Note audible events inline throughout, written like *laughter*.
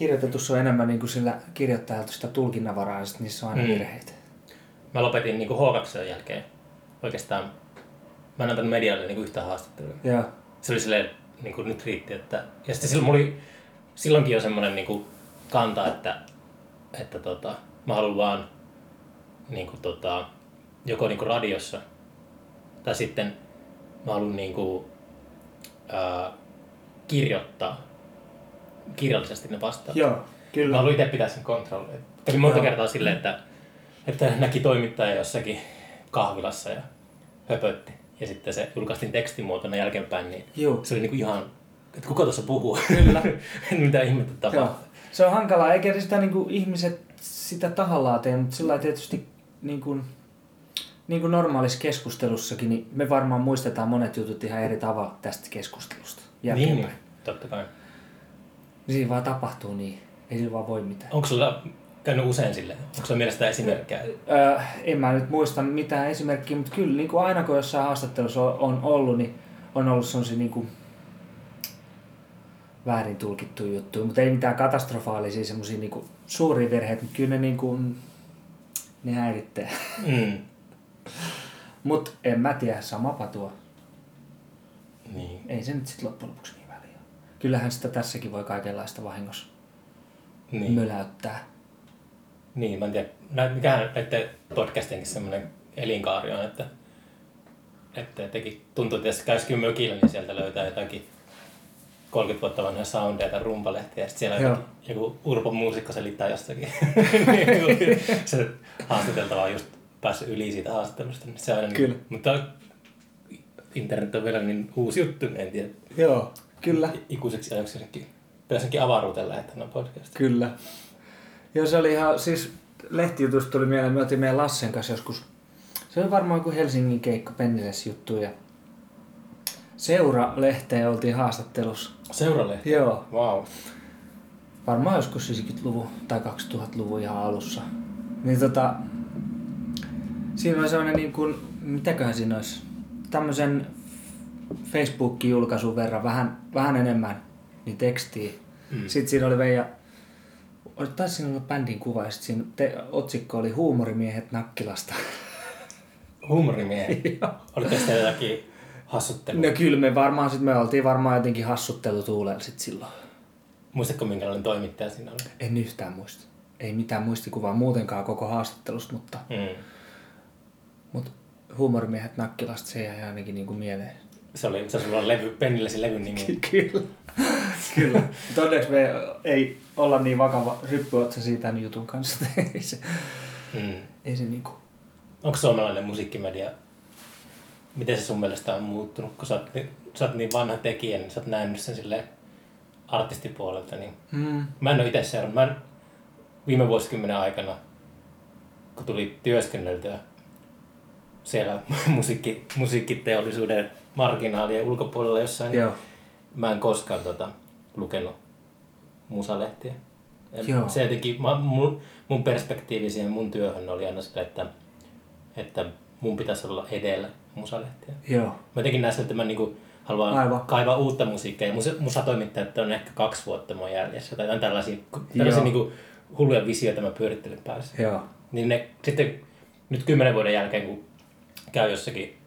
kirjoitetussa on enemmän niin kuin sillä kirjoittajalta sitä tulkinnanvaraa ja sitten niissä on aina Mm. virheitä. Mä lopetin niin H2 jälkeen oikeastaan. Mä en antanut medialle niin yhtä haastattelua. Joo. Se oli silleen, niin kuin nyt riitti. Että... Ja sitten silloin mulla oli silloinkin jo semmoinen niin kuin kanta, että, että tota, mä haluan vaan niin kuin, tota, joko niin kuin radiossa tai sitten mä haluan niin kuin, ää, kirjoittaa kirjallisesti ne vastaukset. Joo, Mä kyllä. haluan itse pitää sen kontrollin. Kävi monta Joo. kertaa silleen, että, että näki toimittaja jossakin kahvilassa ja höpötti. Ja sitten se julkaistiin tekstimuotona jälkeenpäin, niin Joo. se oli niinku ihan, että kuka tuossa puhuu? Kyllä. *laughs* Mitä ihmettä Joo. tapahtuu? Se on hankalaa, eikä sitä niin kuin ihmiset sitä tahallaan tee, mutta sillä tietysti niin kuin, niin kuin normaalissa keskustelussakin, niin me varmaan muistetaan monet jutut ihan eri tavalla tästä keskustelusta. Niin, jälkeenpäin. niin, totta kai. Niin siinä vaan tapahtuu niin. Ei sillä vaan voi mitään. Onko sulla käynyt usein sille? Onko sulla mielestä esimerkkejä? Öö, en mä nyt muista mitään esimerkkiä, mutta kyllä niin kuin aina kun jossain haastattelussa on, ollut, niin on ollut sellaisia niin kuin väärin tulkittuja juttuja, mutta ei mitään katastrofaalisia semmoisia niin kuin suuria virheitä, mutta kyllä ne, niin kuin, ne häiritsee. Mm. *laughs* Mutta en mä tiedä, sama patua. Niin. Ei se nyt sitten loppujen lopuksi. Kyllähän sitä tässäkin voi kaikenlaista vahingossa Niin. möläyttää. niin, mä en tiedä. Mikähän näiden podcastienkin semmoinen elinkaari on, että, että jotenkin tuntuu, että jos käisikin mökillä, niin sieltä löytää jotakin 30 vuotta vanhoja soundeja tai rumpalehtiä, ja sitten siellä Joo. joku, Urpon muusikko selittää jostakin. *laughs* Niin, se haastateltava on just päässyt yli siitä haastattelusta. niin Se on Kyllä. Niin, mutta internet on vielä niin uusi juttu, niin en tiedä. Joo, kyllä. Ikuiseksi ajaksi. Pitäisi jonnekin avaruuteen lähettää noin podcast. Kyllä. Joo, se oli ihan, siis lehtijutusta tuli mieleen, me meidän Lassen kanssa joskus, se oli varmaan joku Helsingin keikka Penniles juttu ja Seura-lehteen oltiin haastattelussa. Seuralehti. Joo, Wow. varmaan joskus 90-luvun tai 2000-luvun ihan alussa. Niin tota, siinä oli sellainen niin kuin, mitäköhän siinä olisi, tämmöisen Facebook-julkaisun verran vähän, vähän enemmän niin tekstiä. Mm. Sitten siinä oli Veija, oli taisi siinä olla bändin kuva ja sitten siinä te, otsikko oli Huumorimiehet Nakkilasta. *laughs* Huumorimiehet. *laughs* Olitte sitten jotakin hassuttelua? No kyllä me varmaan sit me oltiin varmaan jotenkin hassuttelutuulella sit silloin. Muistatko minkälainen toimittaja siinä oli? En yhtään muista. Ei mitään muistikuvaa muutenkaan koko haastattelusta, mutta, Mm. mutta Huumorimiehet Nakkilasta se jäi ainakin niinku mieleen. Se oli, se sulla levy, Pennillä se levyn nimi. *laughs* Kyllä. Kyllä. Mutta onneksi me ei olla niin vakava ryppyotsa siitä tämän jutun kanssa. *laughs* ei se, Mm. ei se niinku... Onko suomalainen musiikkimedia, miten se sun mielestä on muuttunut, kun sä oot, niin- sä oot niin vanha tekijä, niin sä oot nähnyt sen sille artistipuolelta, niin Mm. mä en ole itse seurannut. Mä en, viime vuosikymmenen aikana, kun tuli työskenneltyä siellä *laughs* musiikki, musiikkiteollisuuden marginaalien ulkopuolella jossain, niin Joo. mä en koskaan tota, lukenut musalehtiä. Joo. Se jotenkin, mä, mun, mun perspektiivi siihen mun työhön oli aina sitä, että, että mun pitäisi olla edellä musalehtiä. Joo. Mä jotenkin näin että mä niinku haluan Aivan. kaivaa uutta musiikkia. Ja musa, musatoimittajat on ehkä kaksi vuotta mua jäljessä. Tai jotain tällaisia, tällaisia niinku hulluja visioita mä pyörittelen päässä. Joo. Niin ne sitten nyt kymmenen vuoden jälkeen, kun käy jossakin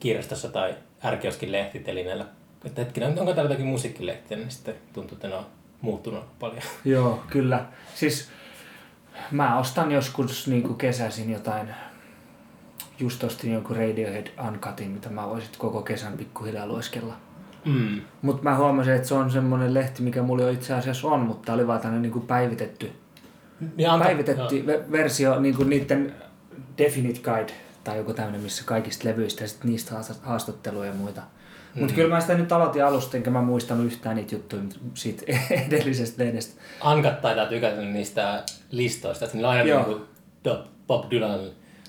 kirjastossa tai ärkioskin lehtitelineellä, että hetkinen, onko täällä jotakin musiikkilehtiä, niin sitten tuntuu, että ne on muuttunut paljon. *laughs* Joo, kyllä. Siis mä ostan joskus niin kuin kesäisin jotain, just ostin jonkun Radiohead Uncutin, mitä mä voisin koko kesän pikkuhiljaa lueskella. Mm. Mutta mä huomasin, että se on semmoinen lehti, mikä mulla jo itse asiassa on, mutta oli vaan tämmöinen niin päivitetty, Ja anka, päivitetty ve- versio niin kuin niiden Definite Guide tai joku tämmöinen, missä kaikista levyistä ja sit niistä haast- haastatteluja ja muita. Mm. Mutta kyllä mä sitä nyt aloitin alusta, enkä mä muistanut yhtään niitä juttuja siitä *laughs* edellisestä lehdestä. Ankat taitaa tykätä niistä listoista, että niillä on aina Joo. niinku Bob Dylan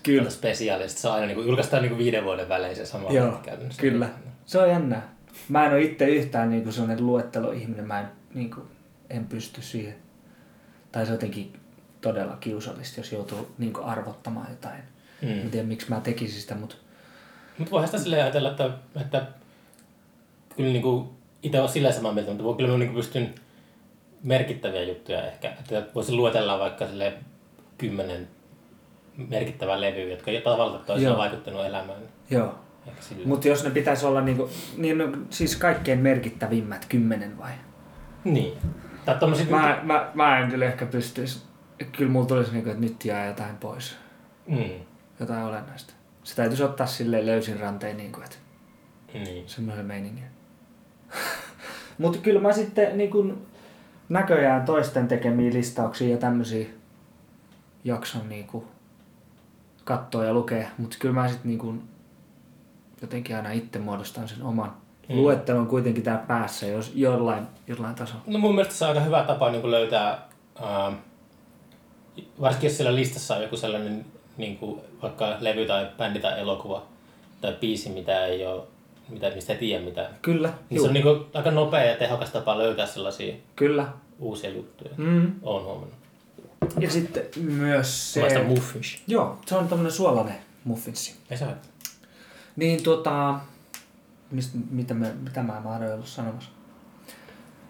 Kyllä. spesiaalista. Se on aina niinku, julkaistaan niinku viiden vuoden välein se sama Joo, käytännössä. kyllä. Se on jännää. Mä en ole itse yhtään niinku sellainen luetteloihminen, mä en, niinku, en pysty siihen. Tai se jotenkin todella kiusallista, jos joutuu niinku arvottamaan jotain. Mm. En tiedä, miksi mä tekisin sitä, mutta Mutta voihan sitä silleen ajatella, että, että kyllä niinku itse olen sillä samaa mieltä, mutta voi- kyllä mä niinku pystyn merkittäviä juttuja ehkä. Että voisin luetella vaikka sille kymmenen merkittävää levyä, jotka tavalla tai toisella Joo. vaikuttanut elämään. Joo. Mutta jos ne pitäisi olla niinku, niin no, siis kaikkein merkittävimmät kymmenen vai? Niin. Tai Mä, mä, mä en kyllä ehkä pystyisi. Kyllä mulla tulisi niinku, että nyt jää jotain pois. Mm. Jotain olennaista. Se täytyisi ottaa silleen löysin ranteen niinku, että Niin. semmoisen meiningin. *laughs* Mutta kyllä mä sitten niin kun näköjään toisten tekemiä listauksia ja tämmöisiä jakson niin kun katsoa ja lukea. Mutta kyllä mä sitten niin kun jotenkin aina itse muodostan sen oman Mm. mm. luettelon kuitenkin tää päässä jos jollain, jollain tasolla. No mun mielestä se on aika hyvä tapa niin löytää, ää, varsinkin jos siellä listassa on joku sellainen niin kuin vaikka levy tai bändi tai elokuva tai biisi, mitä ei ole, mitä, mistä ei tiedä mitään. Kyllä, Niin se on niin kuin aika nopea ja tehokas tapa löytää sellaisia kyllä. uusia juttuja. Mm. Oon huomannut. Ja sitten myös se... Maista muffish. Joo, se on tämmönen suolainen muffinsi. Ei se ole. Niin tota, mist, mitä, mä, mitä mä mahdoin ollut sanomassa?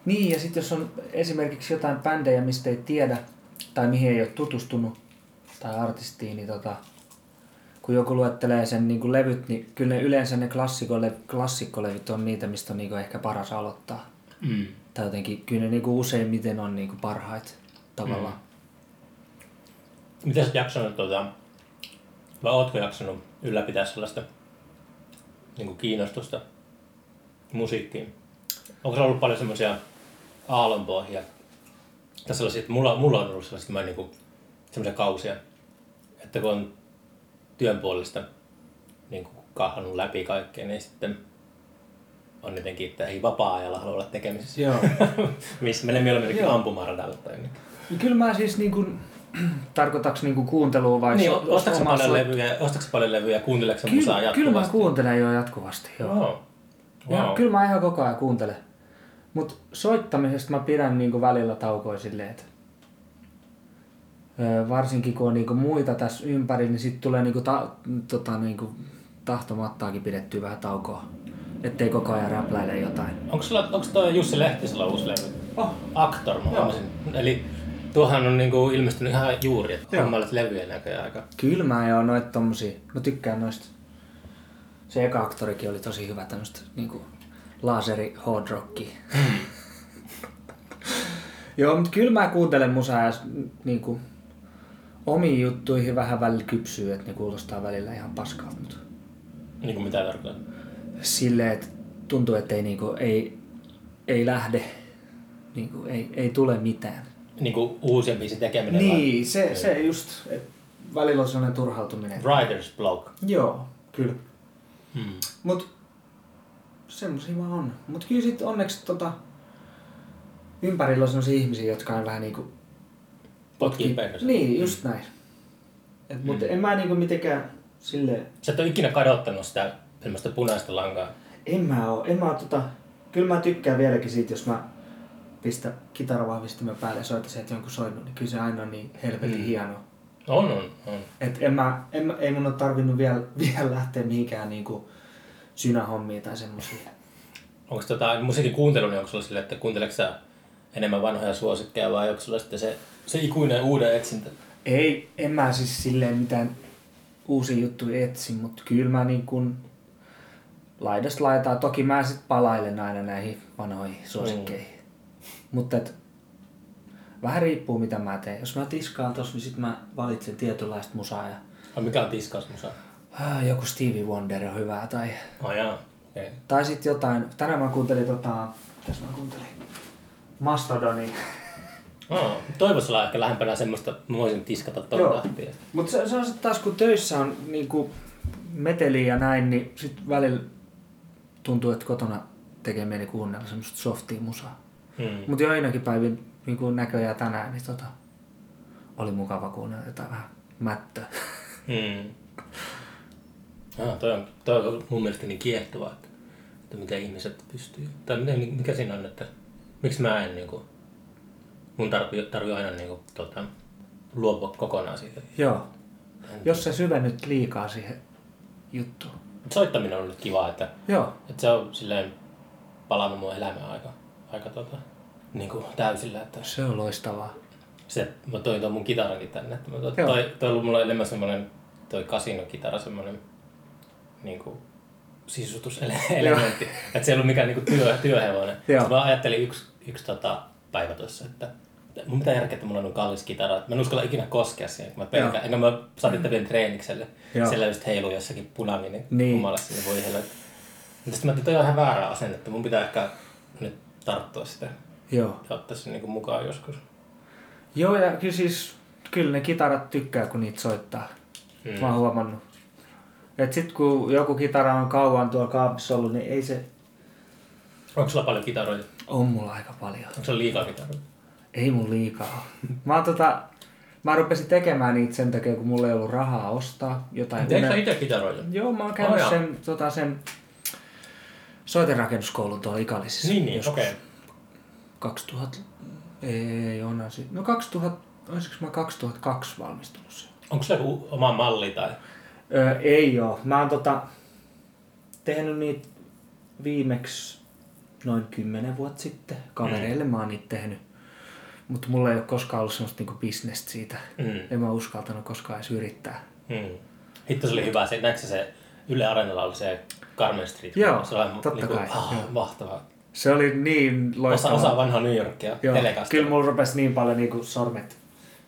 Niin, ja sitten jos on esimerkiksi jotain bändejä, mistä ei tiedä, tai mihin ei ole tutustunut, tai artistiin, niin tota, kun joku luettelee sen niin kuin levyt, niin kyllä ne yleensä ne klassikkolevyt on niitä, mistä on niin kuin ehkä paras aloittaa. Mm. Tai jotenkin, kyllä ne niin kuin useimmiten on niin kuin parhaat tavallaan. Sä oot jaksanut, tuota, vai ootko jaksanut ylläpitää sellaista niin kuin kiinnostusta musiikkiin? Onko se ollut paljon semmoisia aallonpohjia? Tai sellaisia, että mulla, mulla on ollut sellaisia, mä niin kuin, semmoisia kausia, että kun on työn puolesta niin kuin kahlannut läpi kaikkea, niin sitten on jotenkin, että ei vapaa-ajalla halua olla tekemisissä. Joo. *laughs* Missä menee mieluummin ampumaradalle tai niin. Ja kyllä mä siis niin kuin, *clears throat* tarkoitaks niin kuin kuuntelua vai Niin, so- ostatko paljon so- levyjä, ostatko paljon levyjä, musaa jatkuvasti? kyllä mä kuuntelen jo jatkuvasti. Joo. Wow. Ja Wow. kyllä mä ihan koko ajan kuuntelen. Mutta soittamisesta mä pidän niinku välillä taukoja silleen, että varsinkin kun on niinku muita tässä ympäri, niin sitten tulee niinku ta, tota, niinku tahtomattaakin pidettyä vähän taukoa. Ettei koko ajan räpläile jotain. Onko, sulla, onko toi Jussi Lehtisellä uusi levy? Oh. Actor, mä huomasin. Eli tuohan on niinku ilmestynyt ihan juuri, että Joo. hommailet levyjä näköjään aika. Kyllä mä joo noit tommosia. Mä tykkään noista. Se eka aktorikin oli tosi hyvä tämmöstä niinku laseri hard rocki. *laughs* joo, mutta kyllä mä kuuntelen musaa ja niinku omiin juttuihin vähän välillä kypsyy, että ne kuulostaa välillä ihan paskalta, mutta Niin kuin mitä tarkoittaa? silleen, että tuntuu, että ei, niinku, ei, ei lähde, niinku, ei, ei tule mitään. Niin kuin uusien biisin tekeminen Niin, se, se just, että välillä on sellainen turhautuminen. vai? Writer's block. Joo, kyllä. Hmm. Mut semmosia vaan on. Mut kyllä sit onneksi tota, ympärillä on sellaisia ihmisiä, jotka on vähän niinku... Perässä. Niin, just näin. Et, mut en mä niinku mitenkään silleen... Sä et ole ikinä kadottanut sitä semmoista punaista lankaa. En mä oo, en mä oo tota... Kyllä mä tykkään vieläkin siitä, jos mä pistä kitaravahvistimen päälle ja soitan sieltä jonkun soinnun, niin kyllä se aina on niin helvetin Mm. hieno. On, on, on. Et en mä, en, ei mun ole tarvinnut vielä, vielä lähteä mihinkään niinku synähommiin tai semmosia. Onko tota, musiikin kuuntelu, niin onko sulla sille, että kuunteleeko sä enemmän vanhoja suosikkeja vai onko sulla sitten se, se ikuinen uuden etsintä? Ei, en mä siis silleen mitään uusia juttuja etsi, mutta kyllä mä niin kun laidasta laitaa. Toki mä sit palailen aina näihin vanhoihin suosikkeihin. Mm. Mutta et, vähän riippuu mitä mä teen. Jos mä tiskaan tossa, niin sit mä valitsen tietynlaista musaa. Ja, Vai mikä on tiskausmusa? ah, joku Stevie Wonder on hyvää. Tai, Oh, jaa. Okay. tai sit jotain. Tänään mä kuuntelin tota... Mitäs mä kuuntelin? Mastodoni. Oh, toivoisi olla ehkä lähempänä semmoista, mä voisin tiskata tuon. Mutta se, se on sitten taas, kun töissä on niinku meteliä ja näin, niin sit välillä tuntuu, että kotona tekee mieli kuunnella semmoista softia musaa. Hmm. Mutta joinakin päivin, niin kuin näköjään tänään, niin tota, oli mukava kuunnella jotain vähän mättöä. Hmm. Ah, toi, on, toi on mun mielestä niin kiehtovaa, että, että miten ihmiset pystyy. Tai miten, mikä siinä on, että miksi mä en niinku, mun tarvii, tarvii aina niinku, tota, luopua kokonaan siitä. Joo. Jos sä syvennyt liikaa siihen juttuun. Soittaminen on ollut kiva, että, Joo. että se on silleen palannut mun elämään aika, aika tota, niin kuin täysillä. Että Se on loistavaa. se, mä toin tuon mun kitarankin tänne. Että mä to, Joo. toi, toi on ollut mulla enemmän semmoinen, toi kasinokitara semmoinen niin kuin sisustuselementti. että se ei ollut mikään niin kuin työ, työhevonen. Sitten mä ajattelin yksi, yksi tota, päivä tuossa, että mun pitää järkeä, että mulla on kallis kitara. Mä en uskalla ikinä koskea siihen, kun mä pelkään. Ennen mä saatiin tämän treenikselle. Joo. Siellä just heiluu jossakin punainen Niin. niin voi heillä. Mutta sitten mä ajattelin, että on ihan väärä asennetta. Mun pitää ehkä nyt tarttua sitä Joo. ja ottaa sen niin mukaan joskus. Joo, ja kyllä siis, kyllä ne kitarat tykkää, kun niitä soittaa. Mm. Mä oon huomannut. Et sit kun joku kitara on kauan tuolla kaapissa ollut, niin ei se... Onko sulla paljon kitaroita? On mulla aika paljon. Onko sulla liikaa kitaroita? Ei mun liikaa. Mä tota... Mä rupesin tekemään niitä sen takia, kun mulla ei ollut rahaa ostaa jotain. Teetkö Kun sä itse kitaroita? Joo, mä oon käynyt Oh, sen, tota, sen soiterakennuskoulun tuolla Ikalisissa. Niin, niin, okei. 2000... Ei, onhan sit. No 2000... Olisiko mä 2002 valmistunut sen? Onko sulla joku oma malli tai? Öö, ei oo. Mä oon tota, tehnyt niitä viimeksi noin 10 vuotta sitten. Kavereille mä oon niitä tehnyt. Mutta mulla ei ole koskaan ollut semmoista niinku bisnestä siitä. Mm. En mä uskaltanut koskaan edes yrittää. Mm. Hitto se oli hyvä. Se, näetkö se Yle Areenalla oli se Carmen Street? Joo, se oli totta niinku, kai, Ah, joo. mahtavaa. Se oli niin Osa, loistava. osa vanhaa New Yorkia Joo, telekasta. kyllä mulla rupesi niin paljon niinku sormet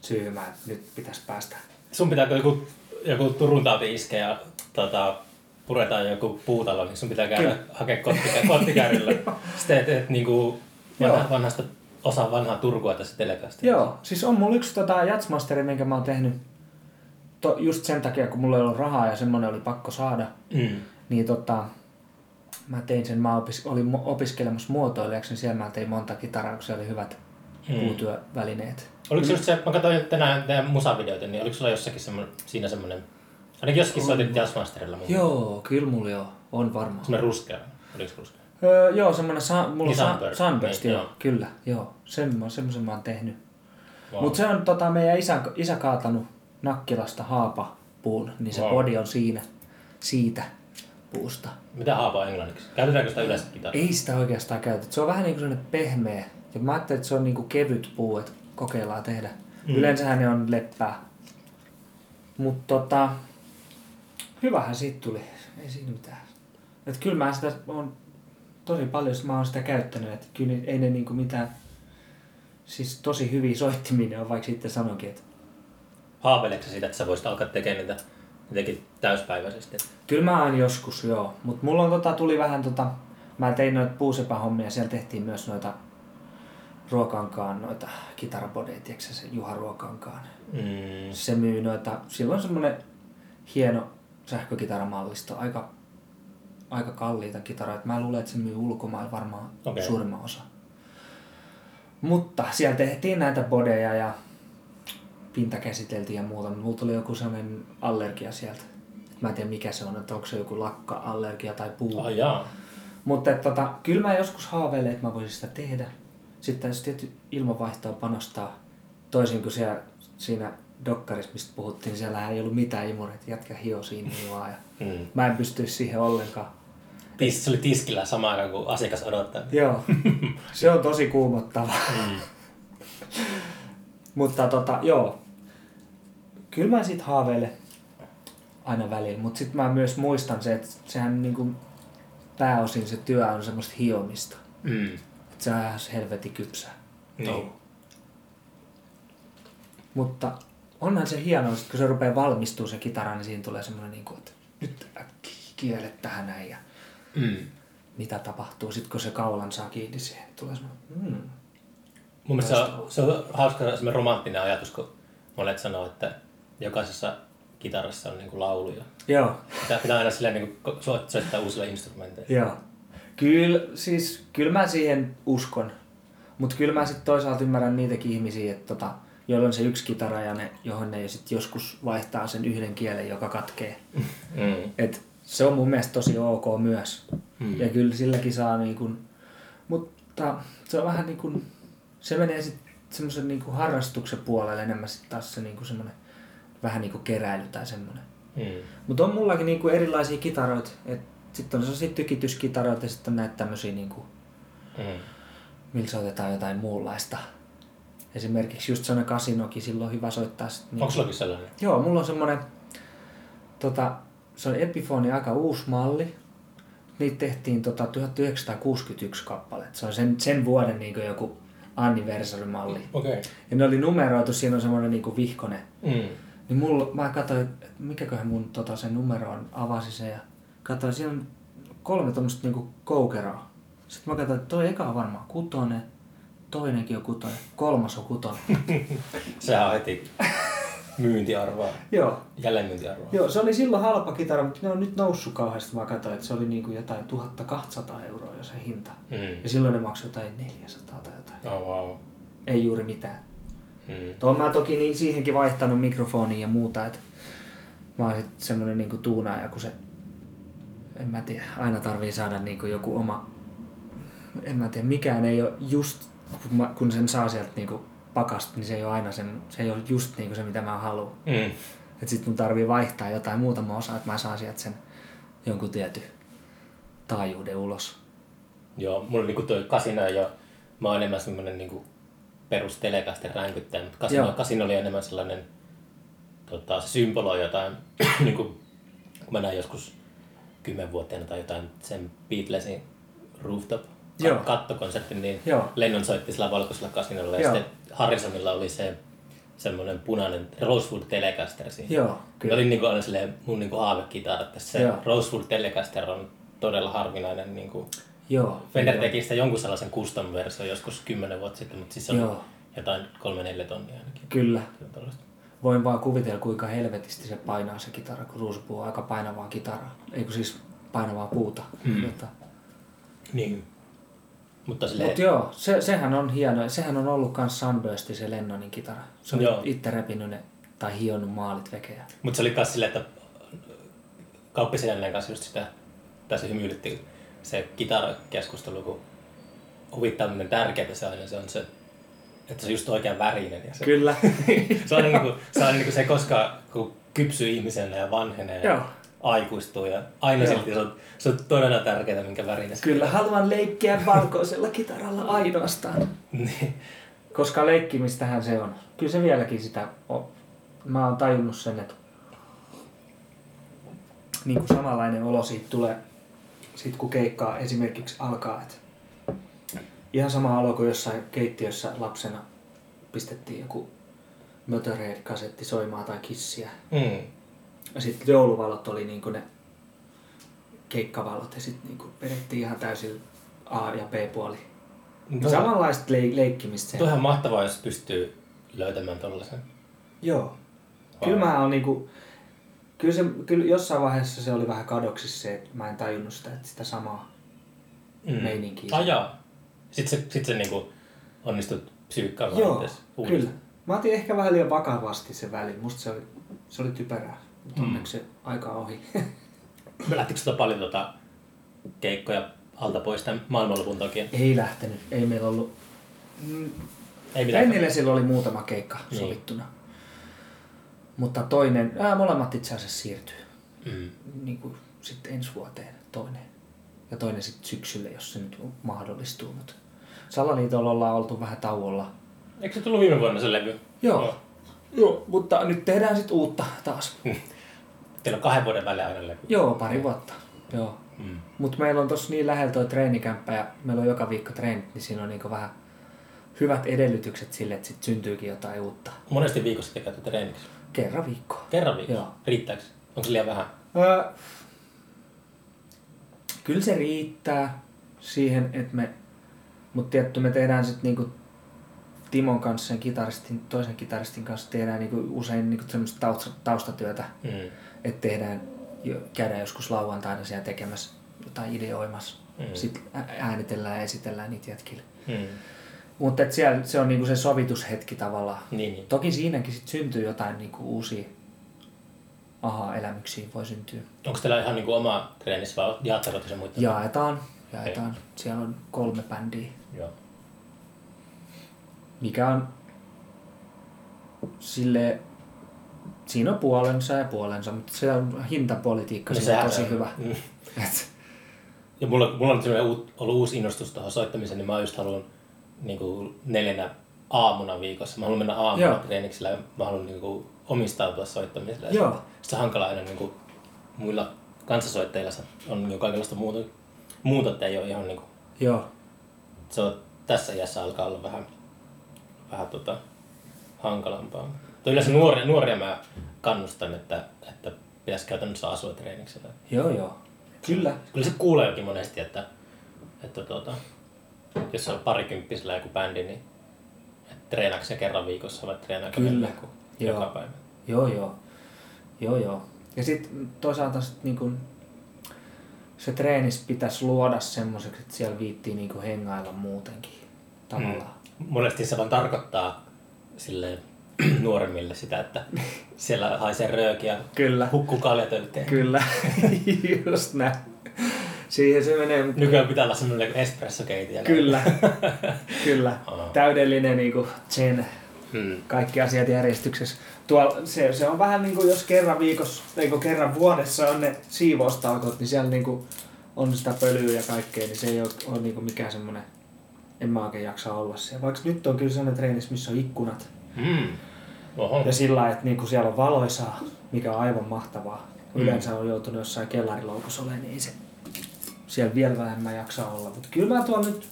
syymään, että nyt pitäisi päästä. Sun pitääkö joku, joku Turun tauti iskeä ja tota, puretaan joku puutalo, niin sun pitää käydä hakea kottikä- kottikärryllä. *laughs* Sitten teet, teet niinku vanha, Joo. vanhasta osa vanhaa Turkua tässä telekasta. Joo, siis on mulla yksi tota Jatsmasteri, minkä mä oon tehnyt to, just sen takia, kun mulla ei ollut rahaa ja semmonen oli pakko saada. Mm. Niin tota, mä tein sen, mä opis, olin opiskelemassa muotoilijaksi, niin siellä mä tein monta kitaraa, kun siellä oli hyvät Mm. puutyövälineet. Oliko se just se, mä katsoin tänään teidän musavideoita, niin oliko sulla jossakin semmoinen, siinä semmoinen, ainakin jossakin soitit Jazzmasterilla mun Joo, kyllä mulla joo, on varmaan. semmoinen ruskea, oliko se ruskea? Öö, joo, semmonen, sa- mulla Niin Sunburst, Sunburst, niin, joo, joo. kyllä, joo. Sen, semmoisen mä oon tehnyt. Wow. Mutta se on tota, meidän isä, isä kaatanut Nakkilasta haapapuun, niin se Wow. body on siinä, siitä puusta. Mitä haapa on englanniksi? Käytetäänkö sitä yleensä kitaraa? Ei sitä oikeastaan käytetä. Se on vähän niin kuin sellainen pehmeä. Ja mä ajattelin, että se on niin kuin kevyt puu, että kokeillaan tehdä. Mm. Yleensähän ne on leppää. Mutta tota, hyvähän siitä tuli. Ei siinä mitään. Et kyllä mä sitä on tosi paljon, mä oon sitä käyttänyt. Että kyllä ei ne niinku mitään, siis tosi hyviä soittimia on, vaikka sitten sanonkin, että Haaveileeko sä siitä, että sä voisit alkaa tekemään niitä jotenkin täyspäiväisesti? Kyllä mä aina joskus, joo. Mutta mulla on tota, tuli vähän tota, mä tein noita puusepähommia, siellä tehtiin myös noita Ruokankaan noita kitarabodeja, tiedätkö se Juha Ruokankaan. Mm. Se myy noita, sillä on semmonen hieno sähkökitaramallisto, aika, aika kalliita kitaroita. Mä luulen, että se myy ulkomailla varmaan okay. suurimman osa. Mutta siellä tehtiin näitä bodeja ja pinta käsiteltiin ja muuta, mutta mulla tuli joku sellainen allergia sieltä. Mä en tiedä mikä se on, että onko se joku lakka-allergia tai puu. Jaa. Mutta tota, kyllä mä joskus haaveilen, että mä voisin sitä tehdä. Sitten täytyy tietty ilmavaihtoa panostaa. Toisin kuin siellä, siinä dokkarissa, mistä puhuttiin, niin siellä ei ollut mitään imureita. Jätkä hio siinä niin vaan. Ja Mm. mä en pystyisi siihen ollenkaan. Tis, se oli tiskillä samaan aikaan, kun asiakas odottaa. *laughs* Joo, se on tosi kuumottava. Mm. Mutta tota, joo. Kyllä mä sit haaveilen aina välillä, mutta sitten mä myös muistan se, että sehän niinku pääosin se työ on semmoista hiomista. Mm. Että se on ihan helvetin kypsää. Niin. touhu. Mutta onhan se hienoa, sit kun se rupeaa valmistuu se kitara, niin siinä tulee semmoinen, niin kuin, että nyt äkkiä kielet tähän näin ja Mm. mitä tapahtuu. Sitten kun se kaulan saa kiinni siihen, niin tulee semmoinen, mm. Mun mielestä se on, se on hauska semmoinen romanttinen ajatus, kun monet sanoo, että jokaisessa kitarassa on niinku laulu ja Joo, pitää, pitää aina silleen niinku so- soittaa uusilla instrumenteilla. joo. Kyllä, siis, kyllä mä siihen uskon. Mutta kyllä mä sitten toisaalta ymmärrän niitäkin ihmisiä, että tota, joilla on se yksi kitara ja ne, johon ne sitten joskus vaihtaa sen yhden kielen, joka katkee. *laughs* Mm. Et se on mun mielestä tosi ok myös. Mm. Ja kyllä silläkin saa niin kuin, mutta se on vähän niin kuin, se menee sitten semmoisen niin kuin harrastuksen puolelle enemmän sitten taas se niin kuin semmoinen vähän niin kuin keräily tai semmoinen. Mm. Mutta on mullakin niin kuin erilaisia kitaroita, että sitten on sellaisia tykityskitaroita ja sitten on näitä tämmöisiä niin kuin Mm. millä soitetaan jotain muunlaista. Esimerkiksi just sellainen kasinokin, silloin on hyvä soittaa sit niin Onko sullakin sellainen? Joo, mulla on semmonen, tota, se on Epiphone aika uusi malli. Niitä tehtiin tota 1961 kappale. Se on sen, sen vuoden niin joku anniversary-malli. Okei. Okay. Ja ne oli numeroitu, siinä on semmoinen niin vihkonen. Mm. Niin mulla, mä katsoin, että mikäköhän mun tota, se numero on, avasi se ja katsoin, siinä on kolme tuommoista niinku koukeroa. Sitten mä katsoin, että toi eka on varmaan kutonen, toinenkin on kutonen, kolmas on kutonen. *laughs* Sehän on heti myyntiarvoa. *laughs* Joo. Jälleen myyntiarvoa. Joo, se oli silloin halpa kitara, mutta ne on nyt noussut kauheasti. Mä katsoin, että se oli niinku jotain 1200 euroa jo se hinta. Mm. Ja silloin ne maksoi jotain 400 tai jotain. Oh, wow. Ei juuri mitään. Mm. Tuon mä toki niin siihenkin vaihtanut mikrofonia ja muuta, että mä oon sit semmonen niinku tuunaaja, kun se, en mä tiedä, aina tarvii saada niinku joku oma, en mä tiedä, mikään ei ole just, kun, mä, kun sen saa sieltä niinku pakasta, niin se ei ole aina sen, se ei ole just niinku se, mitä mä haluan. Mm. Että sit mun tarvii vaihtaa jotain muutama osa, että mä saan sieltä sen jonkun tietyn taajuuden ulos. Joo, mulla on niinku toi kasino ja mä oon enemmän semmonen niinku perus telekasten ränkyttäjä, mutta kasino, Joo. kasino oli enemmän sellainen, tota, se symboloi jotain, *clears throat* niinku, kun mä näin joskus kymmenvuotiaana tai jotain sen Beatlesin rooftop Joo. kattokonsertin, niin Joo. Lennon soitti sillä valkoisella kasinolla ja Joo. sitten Harrisonilla oli se semmoinen punainen Rosewood Telecaster siinä. Joo, kyllä. oli niinku aina silleen mun niinku haavekitara, että se Joo. Rosewood Telecaster on todella harvinainen niinku Joo. Fender Joo. teki sitä jonkun sellaisen custom-versio joskus kymmenen vuotta sitten, mutta siis se oli Joo. jotain kolme neljä tonnia ainakin. Kyllä. Tällaista. Voin vaan kuvitella, kuinka helvetisti se painaa se kitara, kun ruusupuu on aika painavaa kitaraa. Eikö siis painavaa puuta. Mm. Mutta, Niin. Mutta silleen, Mut joo, se, sehän on hieno. Sehän on ollut kans Sunbursti se Lennonin kitara. Se on Joo. itse repinyt ne tai hionnut maalit vekejä. mut se oli myös silleen, että kauppisiläneen kanssa just sitä, tässä hymyilytti se kitarakeskustelu, kun huvittaa miten tärkeää se aina se on se, että se on just oikean värinen. Ja se, Kyllä. *laughs* se on niinku, se, on niinku se, koska kun kypsyy ihmisenä ja vanhenee Joo. ja aikuistuu ja aina Joo. silti se on, se on todella tärkeää, minkä värinen se Kyllä haluan leikkiä valkoisella kitaralla ainoastaan. Niin. Koska leikkimistähän se on. Kyllä se vieläkin sitä on. Mä oon tajunnut sen, että niin kuin samanlainen olo siitä tulee, sit kun keikkaa esimerkiksi alkaa. Että ihan sama olo kuin jossain keittiössä lapsena pistettiin joku Motorhead-kasetti soimaan tai kissiä. Mm. Ja sitten jouluvalot oli niinku ne keikkavalot ja sitten niinku vedettiin ihan täysin A- ja B-puoli. Toi- Samanlaista leik- leikkimistä on ihan mahtavaa, jos pystyy löytämään tollasen. Joo. Kyllä mä oon niinku, kyllä, se, kyllä jossain vaiheessa se oli vähän kadoksissa se, että mä en tajunnut sitä, että sitä samaa mm. meininkiä. Ai jaa. Sitten se, sit se niinku onnistut psyykkaamaan Joo, kyllä. Mä otin ehkä vähän liian vakavasti se väli. Musta se oli, se oli typerää. Mutta Mm. onneksi se aika ohi. *laughs* Lähtikö tota paljon tota keikkoja alta pois tämän maailmanlopun takia? ei lähtenyt. Ei meillä ollut... Mm, Ei mitään. Tennille sillä oli muutama keikka Niin. sovittuna. Mutta toinen, ää, molemmat itse asiassa siirtyy. Mm. Niin kuin sitten ensi vuoteen toinen. Ja toinen sitten syksylle, jos se nyt mahdollistuu. Mutta Salaliitolla ollaan oltu vähän tauolla. Eikö se tullut viime vuonna se levy? Joo. Joo, mutta nyt tehdään sitten uutta taas. Teillä on kahden vuoden välein aina levy. Joo, pari vuotta. Joo. Mm. Mutta meillä on tossa niin lähellä toi treenikämppä ja meillä on joka viikko treenit, niin siinä on niinku vähän hyvät edellytykset sille, että sit syntyykin jotain uutta. Monesti viikossa te käytte treeniksi? Kerran viikkoa. Kerran viikossa? Joo. Riittääkö? Onko se liian vähän? Öö, kyllä se riittää siihen, että me, mutta tietty me tehdään sitten niinku Timon kanssa, sen kitaristin, toisen kitaristin kanssa tehdään niinku usein niinku semmoista tausta, taustatyötä, Mm. että tehdään, käydään joskus lauantaina siellä tekemässä jotain ideoimassa. Mm. Sitten äänitellään ja esitellään niitä jätkille. Mm. Mutta siellä se on niinku se sovitushetki tavallaan. Niin, niin. Toki siinäkin sit syntyy jotain niinku uusia aha-elämyksiä voi syntyä. Onko teillä ihan niinku oma treenissä vai jaatteko te sen muiden? Jaetaan, jaetaan. Siellä on kolme bändiä, Joo. mikä on sille siinä on puolensa ja puolensa, mutta se on hintapolitiikka No siinä on tosi on. hyvä. Mm. *laughs* Et, Ja mulla, mulla on ollut uusi innostus tuohon soittamiseen, niin mä just haluan niinku neljänä aamuna viikossa. Mä haluan mennä aamulla Joo. treeniksellä ja mä haluan niinku omistautua soittamiselle. Ja Joo. Sitten se on hankala aina niinku muilla kanssasoittajilla se on jo kaikenlaista muuta, muuta että ei ole ihan niinku, Joo. se on tässä iässä alkaa olla vähän, vähän tota, hankalampaa. Mutta yleensä nuoria, nuoria mä kannustan, että, että pitäisi käytännössä asua treeniksellä. Joo, joo. Kyllä. Kyllä se kuuleekin monesti, että, että tuota, jos on parikymppisellä joku bändi, niin että treenaako se kerran viikossa vai treenaako Kyllä. kuin Joo. joka päivä. Joo, joo. Joo, joo. Ja sitten toisaalta sit niinku, se treenis pitäisi luoda semmoiseksi, että siellä viittii niinku hengailla muutenkin tavallaan. Monesti se vaan tarkoittaa silleen *clears throat* nuoremmille sitä, että siellä haisee röökiä, Kyllä. hukkuu kaljatölkkeen. Kyllä. *laughs* Just näin. Siihen se menee. Nykyään pitää olla semmoinen espressokeiti. Kyllä. Kyllä. *laughs* Aa. Täydellinen niinku zen. Hmm. Kaikki asiat järjestyksessä. Tuolla, se, se on vähän niin kuin jos kerran viikossa, tai kun kerran vuodessa on ne siivoustalkot, niin siellä niin kuin on sitä pölyä ja kaikkea, niin se ei ole, ole niin kuin mikään semmoinen, en mä oikein jaksa olla siellä. Vaikka nyt on kyllä sellainen treenis, missä on ikkunat. Hmm. Oho. Ja sillä lailla, että niin kuin siellä on valoisaa, mikä on aivan mahtavaa. Yleensä on joutunut jossain kellariloukussa olemaan, niin ei se siellä vielä vähemmän jaksaa olla. Mutta kyllä mä tuon nyt,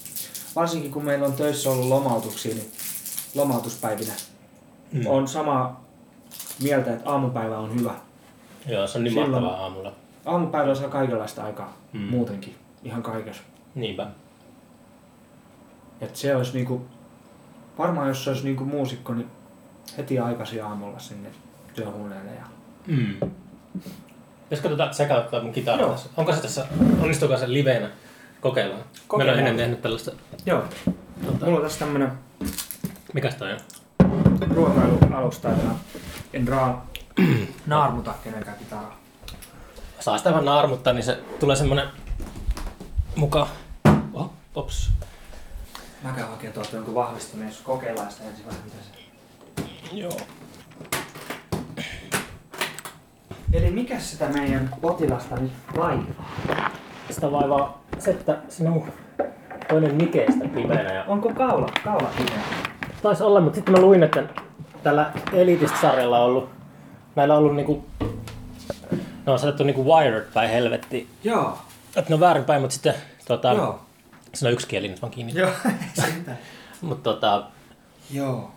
varsinkin kun meillä on töissä ollut lomautuksia, niin lomautuspäivinä Mm. on sama mieltä, että aamupäivä on hyvä. Joo, se on niin Silloin- mahtavaa aamulla. Aamupäivällä saa kaikenlaista aikaa Mm. muutenkin, ihan kaikessa. Niinpä. Et se olisi niinku, varmaan jos se olisi niinku muusikko, niin heti aikaisin aamulla sinne työhuoneelle. Ja... Mm. Pitäisikö tuota sekauttaa mun kitaraa tässä? Onko se tässä, onnistuuko se liveenä? Kokeillaan. Meillä on Kokeillaan. ennen tehnyt tällaista, Joo. Mulla on tässä tämmönen mikäs toi on? ruokailualusta, että en raa *clears throat* naarmuta kenenkään kitaraa. Saa sitä vähän naarmuttaa, niin se tulee semmonen muka... Oh, ops. Mä käyn hakemaan tuolta jonkun vahvistaminen, jos kokeillaan sitä ensin vähän mitä se... Joo. Eli mikä sitä meidän potilasta nyt vaivaa? Sitä vaivaa se, että sinun toinen Nikeestä pimeänä. Ja... Onko kaula, kaula pimeä? Taisi olla, mutta sitten mä luin, että tällä Elitist-sarjalla on ollut, näillä on ollut niinku, ne on saatettu niinku wired päin helvettiin. Joo. Että ne on väärinpäin, mutta sitten tota, Joo. se on yksi kieli nyt vaan kiinni. Joo, *laughs* mitään. Mutta tota, Joo.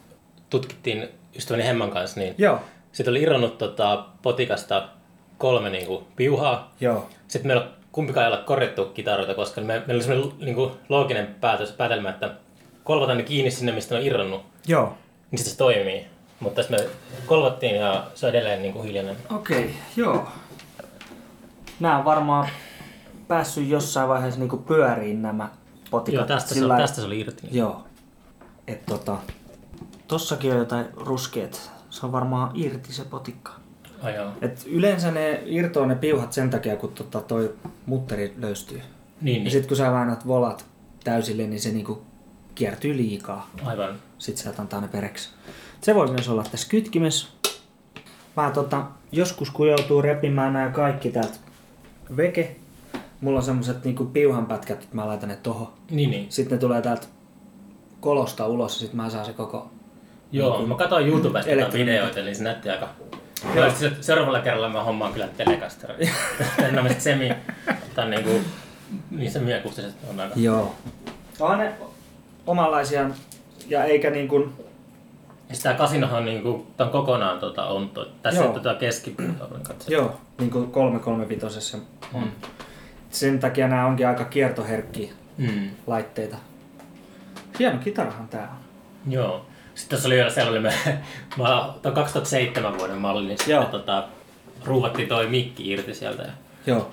tutkittiin ystäväni Hemman kanssa, niin Joo. sitten oli irronnut tota, potikasta kolme niinku, piuhaa. Joo. Sitten meillä kumpikaan ei ole korjattu kitaroita, koska me, meillä oli semmoinen niinku, looginen päätös, päätelmä, että kolvataan ne kiinni sinne, mistä ne on irronnut, Joo. niin sitten se toimii. Mutta sitten me kolvattiin ja se on edelleen niinku, hiljainen. Okei, joo. Nämä on varmaan päässyt jossain vaiheessa niinku pyöriin nämä potikat. Joo, tästä, se, Sillä- tästä se oli irti. Joo. Et tota, tossakin on jotain ruskeet. Se on varmaan irti se potikka. Ai joo. Et yleensä ne irtoaa ne piuhat sen takia, kun tota toi mutteri löystyy. Niin, Ja niin. sit kun sä väännät volat täysille, niin se niinku kiertyy liikaa. Aivan. Sitten sieltä antaa ne pereksi. Se voi myös olla tässä kytkimessä. Mä tota, joskus kun joutuu repimään nämä kaikki täältä veke, mulla on semmoset niinku piuhanpätkät, että mä laitan ne toho. Niin, niin. Sitten ne tulee täältä kolosta ulos ja sit mä saan se koko... Joo, mä katsoin YouTubesta videoita, niin se näytti aika... Joo. Se, seuraavalla kerralla mä hommaan kyllä telekasta. *laughs* Nämä semi... Tai niinku... Niin semiakustiset on aika... Joo. On ne omanlaisia ja eikä niin kuin... Ja sitä kasinohan on niinku... Tää on kokonaan tota onto. Tässä Joo. on tota keskipuolta. Joo, niin kuin 335 on. Mm. Sen takia nämä onkin aika kiertoherkkiä Mm. laitteita. Hieno kitarahan tää on. Joo. Sitten tässä oli vielä me, mä, toi 2007 vuoden malli, niin sitten tota, ruuvattiin toi mikki irti sieltä. Joo.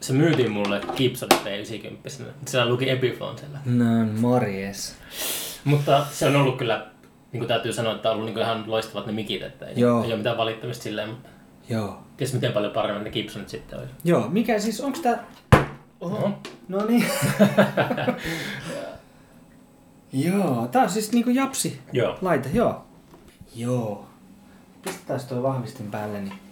Se myytiin mulle Gibson P90. Siellä luki Epiphone siellä. No morjes. Mutta se on ollut kyllä, niin kuin täytyy sanoa, että on ollut niin kuin ihan loistavat ne mikit, että ei, Joo. ei ole mitään valittamista silleen, mutta Joo. ties miten paljon paremmin ne Gibsonit sitten olisi. Joo, mikä siis, onks tää... Oho. No niin. *laughs* joo, tää on siis niinku japsi Joo. laite, joo. Joo. Pistetään toi vahvistin päälle, niin...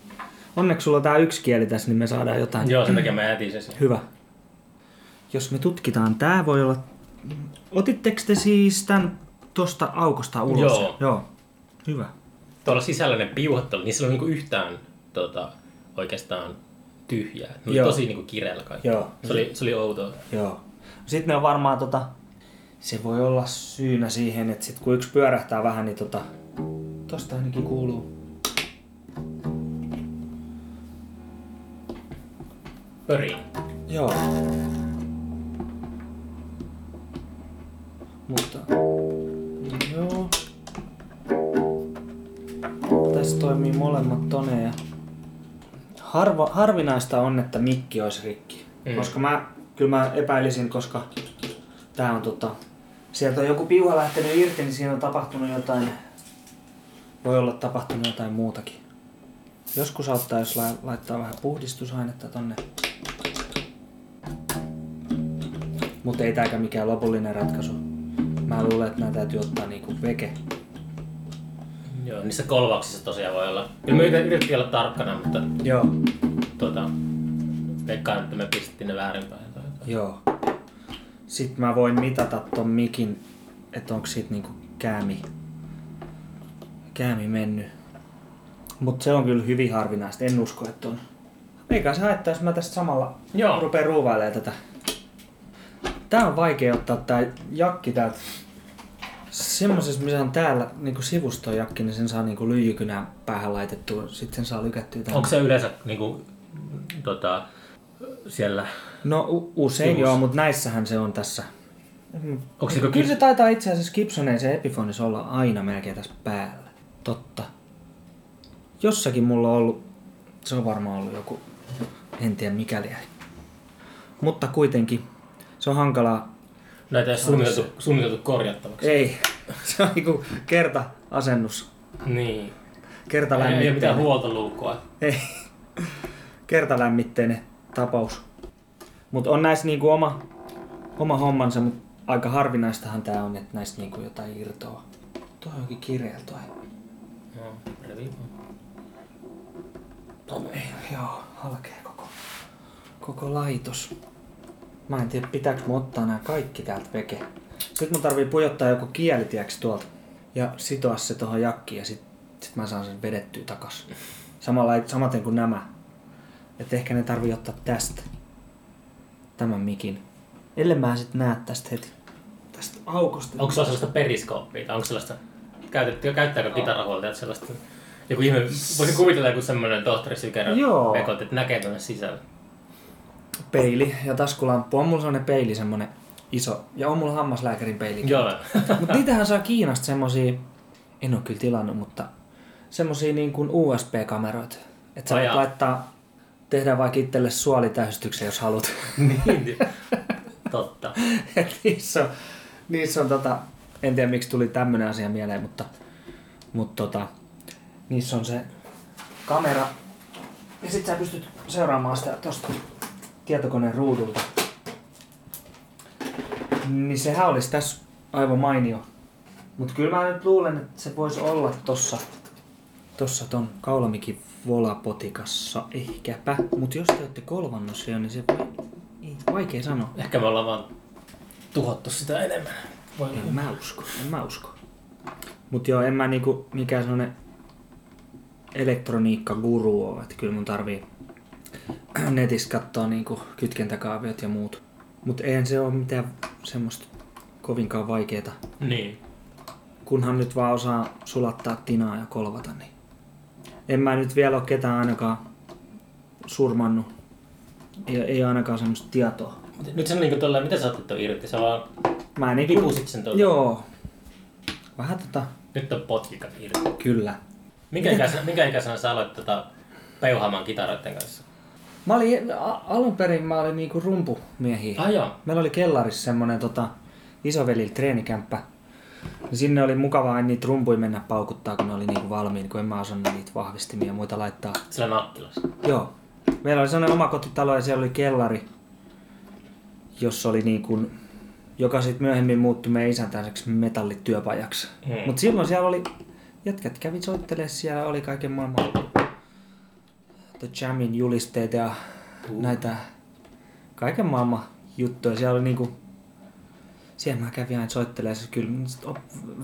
Onneksi sulla on tää yksi kieli tässä, niin me saadaan jotain. Joo, sen takia mä jätin se siihen. Hyvä. Jos me tutkitaan, tää voi olla Otitteko te siis tämän tuosta aukosta ulos? Joo. Joo. Hyvä. Tuolla sisällä ne piuhottelu, niissä ole niinku yhtään tota, oikeastaan tyhjää. Ne oli Joo. tosi niinku kireellä kaikki. Joo. Se oli, se oli outoa. Joo. Sitten ne on varmaan tota, se voi olla syynä siihen, että sit kun yksi pyörähtää vähän, niin tota, tosta ainakin kuuluu. Pörin. Joo. Mutta, joo. Tässä toimii molemmat toneja. Harva, harvinaista on, että mikki olisi rikki. Mm. Koska mä, kyllä mä epäilisin, koska tää on tota, sieltä on joku piuha lähtenyt irti, niin siinä on tapahtunut jotain, voi olla tapahtunut jotain muutakin. Joskus auttaa, jos la- laittaa vähän puhdistusainetta tonne. Mutta ei tääkään mikään lopullinen ratkaisu. Mä luulen, että nää täytyy ottaa niinku veke. Joo, niissä kolvauksissa tosiaan voi olla. Kyllä me yritettiin olla tarkkana, mutta Joo. tota, veikkaan, että me pistettiin ne väärinpäin. Joo. Sitten mä voin mitata ton mikin, että onko siitä niinku käämi, käämi mennyt. Mutta se on kyllä hyvin harvinaista, en usko, että on. Eikä se haittaa, jos mä tästä samalla Joo. rupean ruuvailemaan tätä. Tää on vaikea ottaa tää jakki täältä. Semmosessa, missä on täällä niinku sivustojakki, niin sen saa niinku lyijykynän päähän laitettua. Sitten sen saa lykättyä tänne. Onko se yleensä niinku, tota, siellä, No u- usein Sivussa. joo, mutta näissähän se on tässä. onko se Kyllä se taitaa itse asiassa Gibsonen se Epiphonissa olla aina melkein tässä päällä. Totta. Jossakin mulla on ollut, se on varmaan ollut joku, en tiedä mikäli. Mutta kuitenkin, se on hankalaa. näitä ei ole suunniteltu, suunniteltu korjattavaksi? Ei, *laughs* se on niinku kerta-asennus. Niin. Kerta Ei, ei mitään huoltoluukkua. Ei. Kertalämmitteinen tapaus. Mutta on näissä niinku oma, oma hommansa, mutta aika harvinaistahan tää on, että näistä niinku jotain irtoaa. Tuo on jokin kireellä toi. Joo, revi joo, halkee koko, koko laitos. Mä en tiedä, pitääkö mun ottaa nämä kaikki täältä veke. Sitten mun tarvii pujottaa joku kieli, tiiäks, tuolta. Ja sitoa se tuohon jakkiin ja sit, sit mä saan sen vedettyä takas. Samalla, samaten kuin nämä. Et ehkä ne tarvii ottaa tästä. Tämän mikin. Ellei mä sit näe tästä heti. Tästä aukosta. Onko se sellaista periskooppia tai onko sellaista, käytetty, käyttääkö kitarahuoltajat sellaista? Joku ihme, voisin kuvitella joku semmoinen tohtori Sykerö Joo. pekot, että näkee tuonne sisälle. Peili ja taskulamppu. On mulla sellainen peili semmonen iso. Ja on mulla hammaslääkärin peili. Joo. *laughs* Mutta niitähän saa Kiinasta semmosia, en oo kyllä tilannut, mutta semmosia niin kuin USB-kameroita. Että sä voit laittaa, tehdä vaikka itselle suolitähystyksen, jos haluat. *laughs* niin. Totta. *laughs* Et niissä on, niissä on tota, en tiedä miksi tuli tämmönen asia mieleen, mutta, mutta tota, niissä on se kamera. Ja sit sä pystyt seuraamaan sitä tosta tietokoneen ruudulta. Niin sehän olisi tässä aivan mainio. Mutta kyllä mä nyt luulen, että se voisi olla tossa, tossa ton kaulamikin volapotikassa ehkäpä. Mutta jos te olette kolvannut se jo, niin se voi... Ei, vaikea sanoa. Ehkä me ollaan vaan tuhottu sitä enemmän. Voi En mä usko, en mä usko. Mut joo, en mä niinku mikään sellanen elektroniikka-guru oo, että kyllä mun tarvii netistä katsoa niinku kytkentäkaaviot ja muut. Mut eihän se oo mitään semmoista kovinkaan vaikeeta. Niin. Kunhan nyt vaan osaa sulattaa tinaa ja kolvata, niin en mä nyt vielä oo ketään ainakaan surmannut. Ei, ei ainakaan semmoista tietoa. Nyt se on niinku tolleen, mitä sä otit ton irti? Sä vaan Mä niinku... vipusit sen tuolta. Joo. Vähän tota, Nyt on potkikat irti. kyllä. Minkä ikäisenä, minkä ikäisenä sä aloit tota peuhaamaan kitaroiden kanssa? Mä olin, alun perin mä olin niinku rumpumiehiä. Ah joo. Meillä oli kellarissa semmonen tota, isovelillä treenikämppä. Ja sinne oli mukavaa aina niitä rumpuja mennä paukuttaa, kun ne oli niinku valmiin, kun en mä osannut niitä vahvistimia ja muita laittaa. Sillä Nakkilassa. Joo. Meillä oli sellainen omakotitalo ja siellä oli kellari, jossa oli niin kuin, joka sitten myöhemmin muuttui meidän isäntäiseksi metallityöpajaksi. Mm. Mutta silloin siellä oli, jätkät kävi soittelemaan siellä, oli kaiken maailman The Jamin julisteet ja Uh. näitä kaiken maailman juttuja. Siellä oli niinku, siellä mä kävin aina soittelemaan. Siis kyllä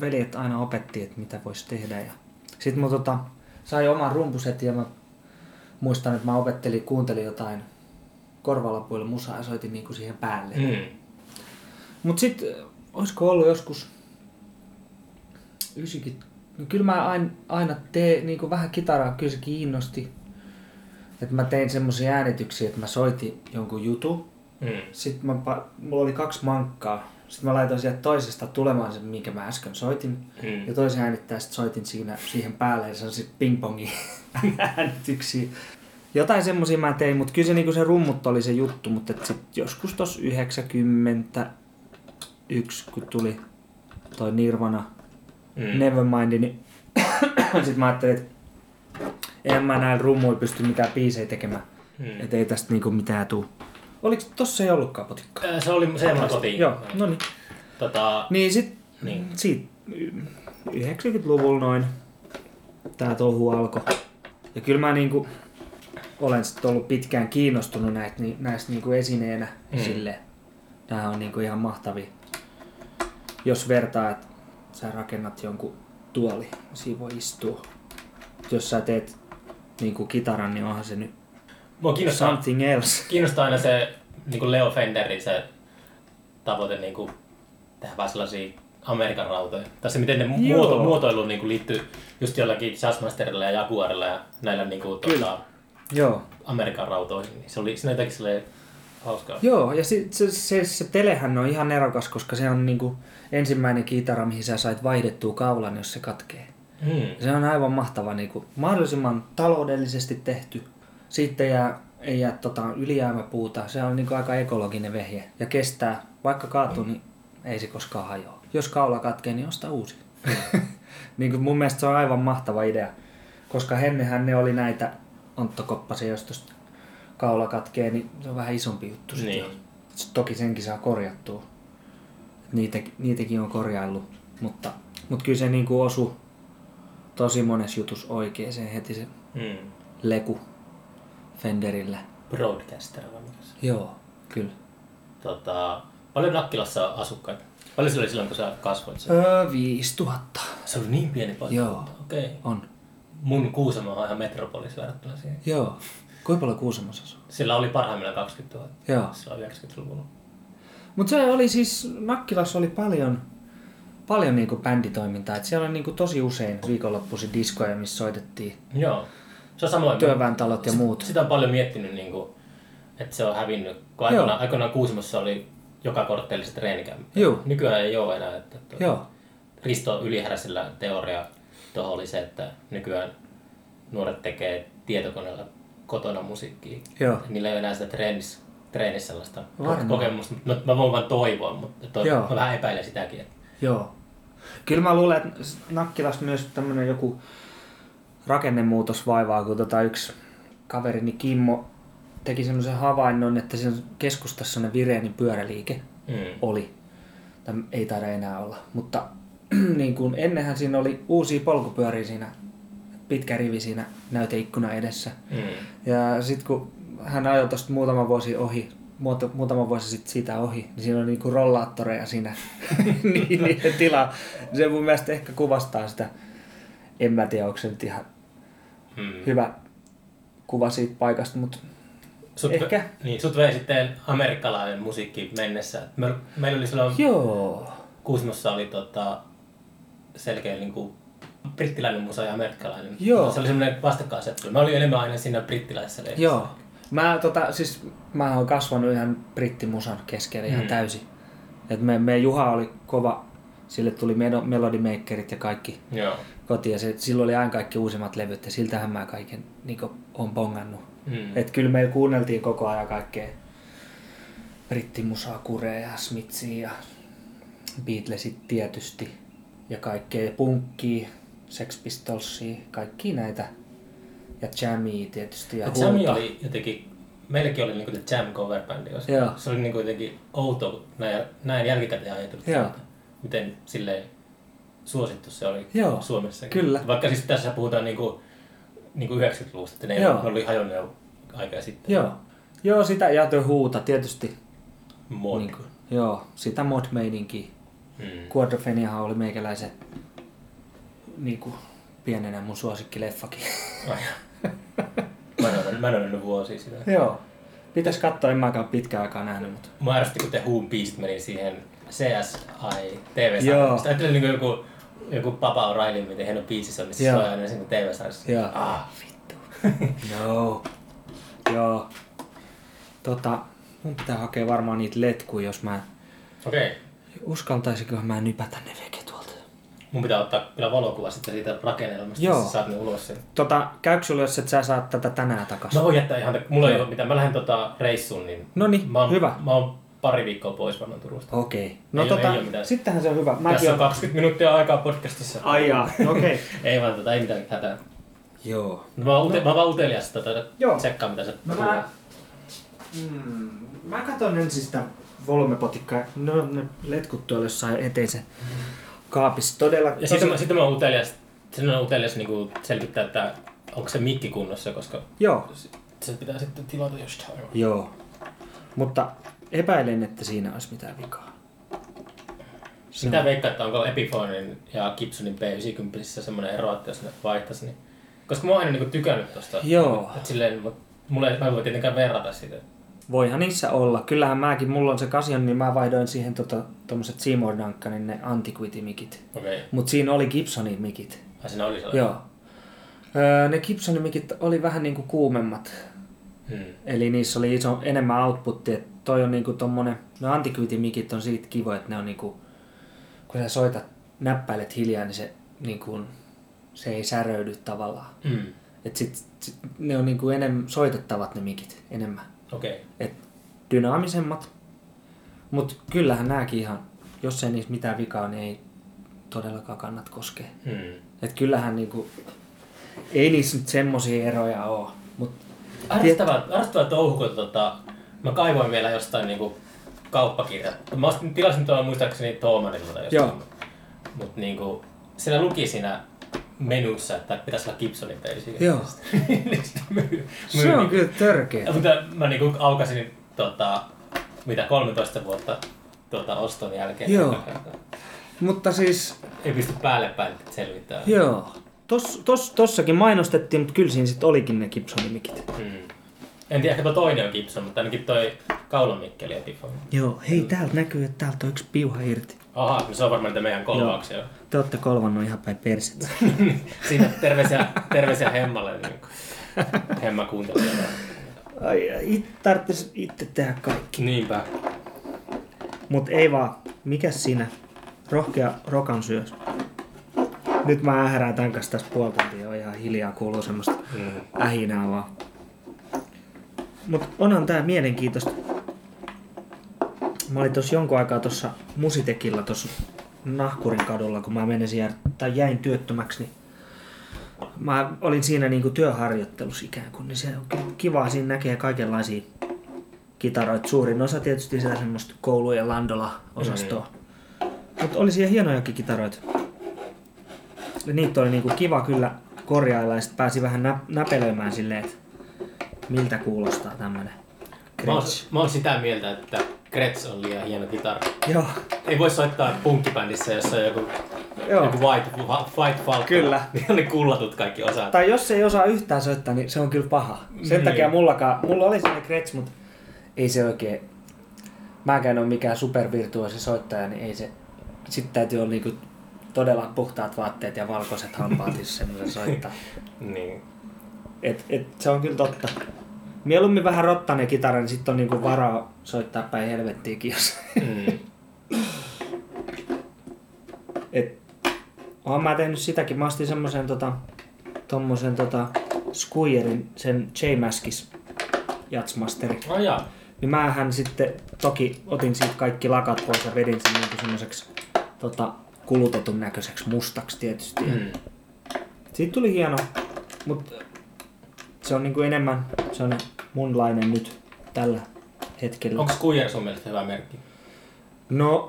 veljet aina opetti, että mitä voisi tehdä. Ja sitten mä tota, sain oman rumpusetin ja mä muistan, että mä opettelin, kuuntelin jotain korvalapuilla musaa ja soitin niinku siihen päälle. Mm. Mut sit, olisiko ollut joskus 90, no kyllä mä aina, aina teen niinku vähän kitaraa, kyllä se kiinnosti. Että mä tein semmoisia äänityksiä, että mä soitin jonkun jutun. Mm. Sitten mä, mulla oli kaksi mankkaa. Sitten mä laitoin sieltä toisesta tulemaan sen, minkä mä äsken soitin. Mm. Ja toisen äänittää sitten soitin siinä, siihen päälle ja sellaisia pingpongin *laughs* äänityksiä. Jotain semmosia mä tein, mutta kyllä se, niinku se rummut oli se juttu, mutta et sit joskus tos 91, kun tuli toi Nirvana Mm. Nevermind, niin *coughs* sit mä ajattelin, että en mä näillä rummuilla pysty mitään biisejä tekemään. Mm. Et ei tästä niinku mitään tuu. Oliko tossa ei ollutkaan potikkaa? Ää, Se oli se kotiin. Joo, no niin. Tota, Niin sit Niin. siitä 90-luvulla noin tää touhu alkoi. Ja kyllä mä niinku olen sit ollut pitkään kiinnostunut näistä, ni- näistä niinku esineenä Mm. mm. silleen. Nää on niinku ihan mahtavia. Jos vertaa, että sä rakennat jonkun tuoli, siinä voi istua. Jos sä teet niinku kitaran, niin onhan se nyt mua kiinnostaa, something else. kiinnostaa aina se niin kuin Leo Fenderin se tavoite niin kuin, tehdä vähän sellaisia Amerikan rautoja. Tai se miten ne muoto, muotoilu niin kuin liittyy just jollakin Jazzmasterilla ja Jaguarilla ja näillä niin kuin, tuota, Joo. Amerikan rautoihin. Niin se oli siinä jotenkin silleen hauskaa. Joo, ja sit se, se, se telehän on ihan erokas, koska se on niinku ensimmäinen kitara, mihin sä sait vaihdettua kaulan, jos se katkee. Mm. Se on aivan mahtava, niinku, mahdollisimman taloudellisesti tehty. Sitten jää, ei jää tota, ylijäämäpuuta. Se on niinku aika ekologinen vehje ja kestää. Vaikka kaatuu, niin ei se koskaan hajoa. Jos kaula katkee, niin osta uusi. *laughs* niinku, mun mielestä se on aivan mahtava idea. Koska ennenhän ne oli näitä onttokoppasia, jos tosta kaula katkee, niin se on vähän isompi juttu. Sit Niin. Sit toki senkin saa korjattua. Niitä, niitäkin on korjaillut. Mutta, mutta kyllä se niinku osu tosi monessa jutus oikeeseen heti se Mm. leku Fenderillä. Broadcaster vai mikä se? Joo, kyllä. Tota, paljon Nakkilassa asukkaita? Paljon sillä oli silloin, kun sä kasvoit siellä? Öö, 5000. Se oli niin pieni paikka. Joo. Okei. Okay. On. Mun Kuusamo on ihan metropolis verrattuna siihen. Joo. Kuinka paljon Kuusamossa asuu? Sillä oli parhaimmillaan 20 000. Joo. Sillä oli 90-luvulla. Mutta se oli siis, Nakkilassa oli paljon, paljon niinku bänditoimintaa. Et siellä oli niinku tosi usein viikonloppuisin diskoja, missä soitettiin Joo. Se on samoin. työväentalot ja muut. Sitä on paljon miettinyt, niin kuin, että se on hävinnyt. Kun aikoinaan, aikoinaan Kuusamossa oli joka korttelissa treenikämppä. Joo. Nykyään ei ole enää. Että, että Joo. Risto Ylihäräsellä teoria tuohon oli se, että nykyään nuoret tekee tietokoneella kotona musiikkia. Joo. Niillä ei ole enää sitä treenissä, treenissä sellaista Varmaan. kokemusta. Mä, mä voin vaan toivoa, mutta toi, Joo. mä vähän epäilen sitäkin. Että, Joo. Kyllä mä luulen, että Nakkilassa myös tämmönen joku rakennemuutos vaivaa, kun tota yksi kaverini Kimmo teki semmoisen havainnon, että siinä keskustassa semmoinen Vireenin pyöräliike mm. oli. Tai ei taida enää olla. Mutta *clears throat* niin kuin ennenhän siinä oli uusia polkupyöriä siinä, pitkä rivi siinä näyteikkuna edessä. Mm. Ja sitten kun hän ajoi tuosta muutama vuosi ohi, muut- muutama vuosi sitten siitä ohi, niin siinä on niinku rollaattoreja siinä niin, *laughs* niiden tilaa. Se mun mielestä ehkä kuvastaa sitä, en mä tiedä, onko se nyt ihan Mm. hyvä kuva siitä paikasta, mutta Sut, Ehkä. Niin, sut vei sitten amerikkalainen musiikki mennessä. Me, meillä oli silloin joo. Kuusimossa oli tota, selkeä niin kuin, brittiläinen musa ja amerikkalainen. Joo. Se oli semmoinen vastakkainasettelu. Mä olin enemmän aina siinä brittiläisessä leirissä. Joo. Mä, tota, siis, mä oon kasvanut ihan brittimusan keskellä ihan Mm. täysin. Et me, me Juha oli kova, sille tuli Melo- Melody Makerit ja kaikki Joo. kotiin ja se, silloin oli aina kaikki uusimmat levyt ja siltähän mä kaiken niin on bongannut. Mm. Et kyllä meillä kuunneltiin koko ajan kaikkea brittimusaa, Kurea ja Smithsia ja Beatlesit tietysti ja kaikkea punkkia, Sex Pistolsia, kaikki näitä ja Jamia tietysti ja Ja Jammy oli jotenkin, meilläkin oli niinku The Jam cover bändi. Joo. Se oli niinku jotenkin outo näin, näin jälkikäteen ajatellut. Että Miten silleen suosittu se oli Joo, Suomessa. kyllä. Vaikka siis tässä puhutaan niinku, niinku 90-luvusta, että ne, Joo. oli hajonnut jo aikaa sitten. Joo. Joo, sitä ja tuo Huuta tietysti. Mod. Niin kuin, joo, sitä mod-meininkiä. Mm. Quadropheniahan oli meikäläisen niinku, pienenä mun suosikkileffakin. Ai. Mä en ole, mä en ole nähnyt vuosia sitä. Joo. Pitäis katsoa, en mäkään pitkään aikaa nähnyt, mutta... Mä ärsytti, kun The Who Beast meni siihen CSI tv Joo. sarjaan Sitä ajattelin niin joku, joku Papa O'Reilly, miten hieno biisissä on, niin se Joo. soi aina siinä TV-sarjassa. Joo. Ah, vittu. Joo. *laughs* Joo. Tota, mun pitää hakea varmaan niitä letkuja, jos mä... Okei. Okay. Uskaltaisinkohan mä nypätä ne veke tuolta. Mun pitää ottaa kyllä valokuva sitten siitä rakennelmasta, Joo. Joo. saat ne ulos sen. Tota, käykö sulle, jos et sä saa tätä tänään takas? Mä voin jättää ihan, mulla ei ole mitään. Mä lähden tota reissuun, niin Noniin, mä oon, hyvä. Mä oon pari viikkoa pois varmaan Turusta. Okei. No Ei tota, ei oo mitään. sittenhän se on hyvä. Tässä Mäkin on 20 minuuttia aikaa podcastissa. Ai jaa, okei. Okay. *laughs* ei vaan tota, ei mitään hätää. Joo. Mä oon, ute- mä oon vaan utelias tota, Joo. tsekkaa mitä se No mä, mm, mä katson ensin sitä volumepotikkaa. No ne letkut tuolla jossain eteisen kaapissa. Todella. Ja sitten mä, sitten mä oon utelias, sitten on utelias niin selvittää, että onko se mikki kunnossa, koska Joo. se pitää sitten tilata jostain. Joo. Mutta epäilen, että siinä olisi mitään vikaa. Se Mitä on- veikkaa, että onko Epiphonein ja Gibsonin P90 semmoinen ero, että jos ne vaihtaisi, niin... Koska mä oon aina niin tykkännyt tosta. Joo. Että silleen, mulle ei, mä en voi tietenkään verrata sitä. Voihan niissä olla. Kyllähän mäkin, mulla on se Casion, niin mä vaihdoin siihen tota, tommoset Seymour Duncanin ne Antiquity-mikit. Okay. Mut siinä oli Gibsonin mikit. Ai siinä oli sellainen. Joo. Öö, ne Gibsonin mikit oli vähän niinku kuumemmat. Hmm. Eli niissä oli iso, enemmän outputtia. Toi on niinku tommonen, no Antiquity-mikit on siitä kivo, että ne on niinku, kun sä soitat, näppäilet hiljaa, niin se, niinku, se ei säröydy tavallaan. Hmm. Et sit, sit, ne on niinku enemmän soitettavat ne mikit enemmän. Okei. Okay. Et dynaamisemmat. Mut kyllähän nääkin ihan, jos ei niissä mitään vikaa, niin ei todellakaan kannat koskea. Hmm. Et kyllähän niinku, ei niissä nyt semmosia eroja oo. Mut Arvostavaa, arvostavaa touhu, kun tota, mä kaivoin vielä jostain niinku kauppakirjat. Mä ostin, tilasin tuolla muistaakseni Toomanilta tai jostain. Joo. Mut niinku, siinä luki siinä menussa, että pitäisi olla Gibsonin peisi. Joo. *laughs* se on kyllä törkeä. Mutta mä niinku aukasin tota, mitä 13 vuotta tuota oston jälkeen. Joo. Mutta siis, Ei pysty päälle päin selvittämään. joo. Tos, tos, tossakin mainostettiin, mutta kyllä siinä sitten olikin ne Gibsonin mikit. Hmm. En tiedä, ehkä toinen on Gibson, mutta ainakin toi kaulamikki oli Epiphone. Joo, hei täältä näkyy, että täältä on yksi piuha irti. Aha, no se on varmaan niitä meidän kolvauksia. Te olette kolvannut ihan päin persettä. *laughs* Siinä terveisiä, terveisiä Hemmalle. Niin kuin. Hemma kuuntelee. Ai, ai, it, tarvitsisi itse tehdä kaikki. Niinpä. Mut ei vaan, mikäs siinä? Rohkea rokan syös. Nyt mä ähärään tän kanssa tässä puoli tuntia, ihan hiljaa kuuluu semmoista Mm. ähinää vaan. Mut onhan tää mielenkiintoista. Mä olin tossa jonkun aikaa tossa Musitekilla tossa Nahkurin kadulla, kun mä menin siellä, tai jäin työttömäksi, niin mä olin siinä niinku työharjoittelussa ikään kuin, niin se on kivaa, siinä näkee kaikenlaisia kitaroita. Suurin osa tietysti sitä semmoista koulujen landola-osastoa. Mutta oli siellä hienojakin kitaroita. Ja niitä oli niinku kiva kyllä korjailla ja sit pääsi vähän nä- näpelöimään silleen, että miltä kuulostaa tämmönen Mä oon, mä oon sitä mieltä, että Gretsch on liian hieno kitara. Joo, Ei voi soittaa punkkibändissä, jossa on joku, joo. joku White, White Falcon. Kyllä. *laughs* Niin on ne kullatut kaikki osat. Tai jos ei osaa yhtään soittaa, niin se on kyllä paha. Sen Niin. takia mullakaan, mulla oli sellainen Gretsch, mutta ei se oikein, mäkään ole mikään supervirtuosi soittaja, niin ei se, sitten täytyy olla niinku todella puhtaat vaatteet ja valkoiset hampaat, jos semmoisen soittaa. *laughs* Niin. Et, et, se on kyllä totta. Mieluummin vähän rottainen kitara, niin sitten on niinku varaa soittaa päin helvettiinkin, jos... Mm. Et, oon mä tehnyt sitäkin. Mä ostin semmosen tota, tommosen tota, Squierin, sen J-Maskis Jatsmasteri. Oh, jaa. Niin mähän sitten toki otin siitä kaikki lakat pois ja vedin sen niinku semmoiseksi tota, kulutetun näköiseksi mustaksi tietysti. Mm. Siitä tuli hieno, mutta se on niinku enemmän se on munlainen nyt tällä hetkellä. Onko Squire sun mielestä hyvä merkki? No,